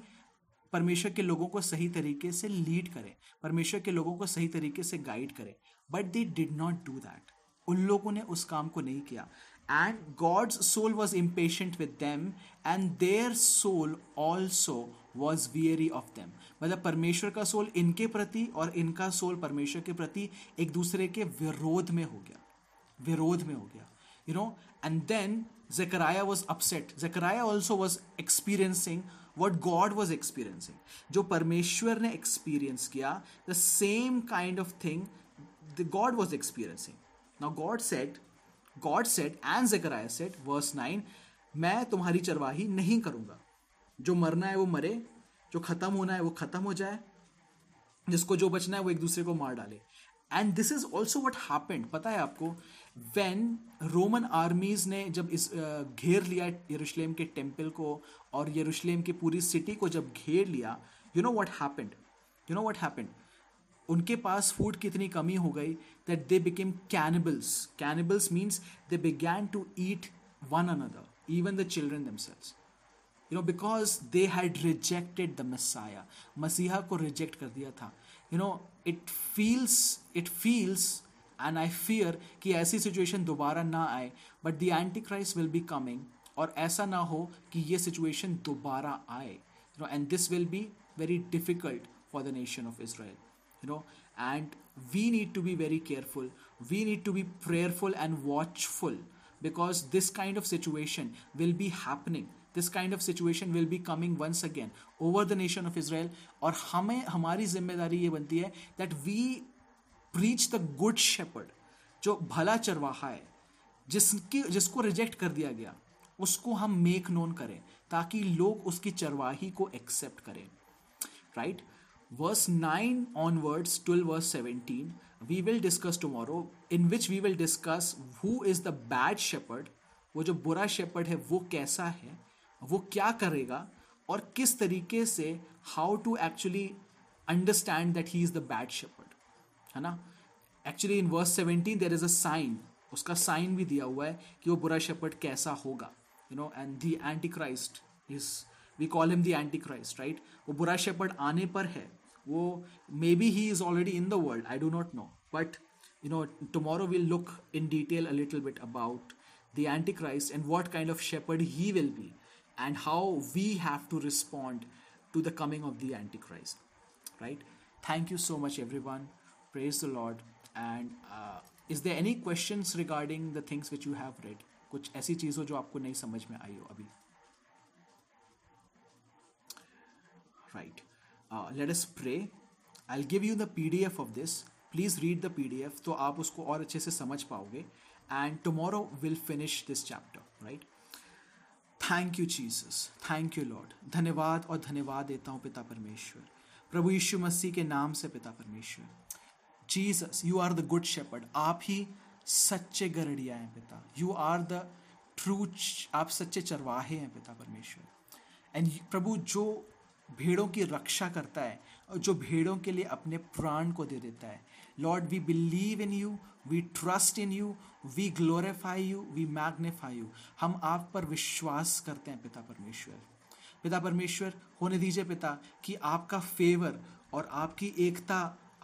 परमेश्वर के लोगों को सही तरीके से लीड करें परमेश्वर के लोगों को सही तरीके से गाइड करें but they did not do that उन लोगों ने उस काम को नहीं किया And God's soul was impatient with them, and their soul also was weary of them मतलब परमेश्वर का सोल इनके प्रति और इनका सोल परमेश्वर के प्रति एक दूसरे के विरोध में हो गया विरोध में हो गया you know and then Zechariah was upset Zechariah also was experiencing what God was experiencing जो परमेश्वर ने एक्सपीरियंस किया the same kind of thing the God was experiencing now God set God set and Zechariah set verse nine मैं तुम्हारी चरवाही नहीं करूंगा जो मरना है वो मरे जो ख़त्म होना है वो ख़त्म हो जाए जिसको जो बचना है वो एक दूसरे को मार डाले and this is also what happened पता है आपको वेन रोमन आर्मीज ने जब इस घेर लिया यरूशलेम के टेम्पल को और यरूशलेम की पूरी सिटी को जब घेर लिया you know what happened you know what happened उनके पास फूड की इतनी कमी हो गई that they became cannibals cannibals means they began to eat one another even the children damsels you know because they had rejected the Messiah मसीहा को reject कर दिया था you know it feels it feels and I fear कि ऐसी situation दोबारा ना आए but the antichrist will be coming और ऐसा ना हो कि ये सिचुएशन दोबारा आए you know and this will be very difficult for the nation of Israel you know and we need to be very careful we need to be prayerful and watchful because this kind of situation will be happening this kind of situation will be coming once again over the nation of Israel और हमें हमारी जिम्मेदारी ये बनती है that we preach the good shepherd जो भला चरवाहा है जिसकी जिसको रिजेक्ट कर दिया गया उसको हम मेक नोन करें ताकि लोग उसकी चरवाही को एक्सेप्ट करें right right? verse 9 onwards till verse 17 we will discuss tomorrow in which we will discuss who is the bad shepherd वो जो बुरा शेपर्ड है वो कैसा है वो क्या करेगा और किस तरीके से how to actually understand that he is the bad shepherd है ना actually in verse seventeen there is a sign उसका साइन भी दिया हुआ है कि वो बुरा शेपर्ड कैसा होगा you know and the antichrist is we call him the antichrist right वो बुरा शेपर्ड आने पर है Who maybe he is already in the world. I do not know. But you know tomorrow we'll look in detail a little bit about the antichrist and what kind of shepherd he will be and how we have to respond to the coming of the antichrist right thank you so much everyone praise the lord and uh, is there any questions regarding the things which you have read कुछ ऐसी चीज़ हो जो आपको नहीं समझ में आई हो अभी right. uh, let us pray I'll D F of this please read the P D F तो आप उसको और अच्छे से समझ पाओगे and tomorrow we'll finish this chapter right thank you Jesus thank you Lord धन्यवाद और धन्यवाद देता हूँ पिता परमेश्वर प्रभु यीशु मसीह के नाम से पिता परमेश्वर Jesus you are the good shepherd आप ही सच्चे गरड़िया हैं पिता यू आर द ट्रू आप सच्चे चरवाहे हैं पिता परमेश्वर एंड प्रभु जो भेड़ों की रक्षा करता है और जो भेड़ों के लिए अपने प्राण को दे देता है Lord we believe in you we trust in you we glorify you we magnify you हम आप पर विश्वास करते हैं पिता परमेश्वर पिता परमेश्वर होने दीजिए पिता कि आपका फेवर और आपकी एकता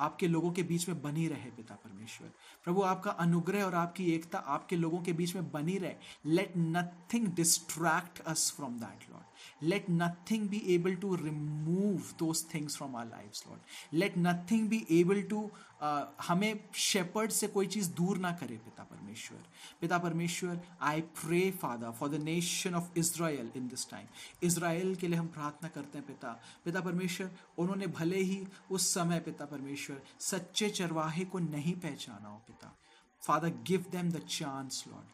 आपके लोगों के बीच में बनी रहे पिता परमेश्वर प्रभु आपका अनुग्रह और आपकी एकता आपके लोगों के बीच में बनी रहे let nothing distract us from that Lord let nothing be able to remove those things from our life Lord let nothing be able to हमें शेपर्ड से कोई चीज दूर ना करे पिता परमेश्वर पिता परमेश्वर I pray father for the nation of Israel in this time Israel के लिए हम प्रार्थना करते हैं पिता पिता परमेश्वर उन्होंने भले ही उस समय पिता परमेश्वर सच्चे चरवाहे को नहीं पहचाना हो पिता father give them the chance Lord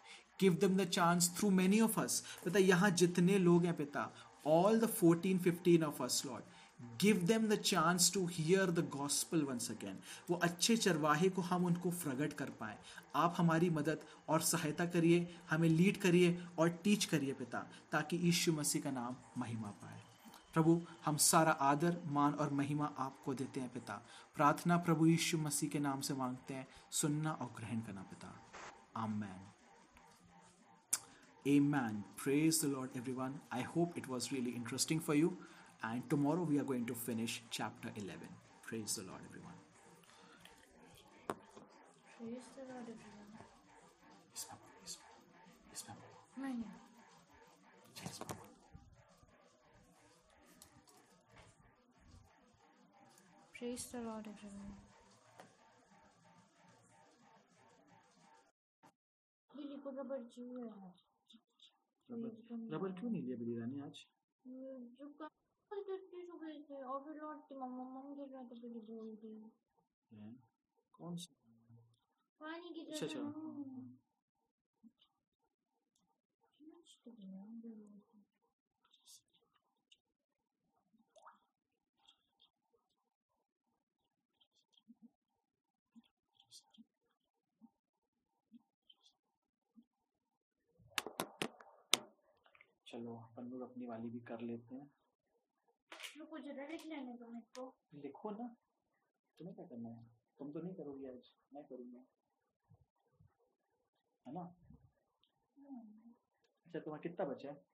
give them the chance through many of us पिता यहाँ जितने लोग हैं पिता all the fourteen fifteen of us Lord give them the chance to hear the gospel once again वो अच्छे चरवाहे को हम उनको प्रगट कर पाए आप हमारी मदद और सहायता करिए हमें लीड करिए और टीच करिए पिता ताकि यीशु मसीह का नाम महिमा पाए प्रभु हम सारा आदर मान और महिमा आपको देते हैं पिता प्रार्थना प्रभु यीशु मसीह के नाम से मांगते हैं सुनना और ग्रहण करना पिता amen Amen. Praise the Lord, everyone. I hope it was really interesting for you. and tomorrow we are going to finish chapter 11 praise the lord everyone praise the lord everyone yes papa yes papa
yes
papa
praise the lord everyone Billy को रबड़
चाहिए rubber क्यों नहीं लिया बिली रानी आज hmm, Patatesli çok iyiydi. Overlord'dim ama mamam geliyordu
bu gibi oldu. Ne? Konu. Aynı gece. Şey şey.
चलो अपन लोग अपनी वाली भी कर लेते हैं रुको
जरा लिख लेने दो मेरे को
लिखो ना तुम्हें क्या करना है तुम तो नहीं करोगी आज मैं करूंगा है ना हम्म। अच्छा तुम्हारा कितना बचा है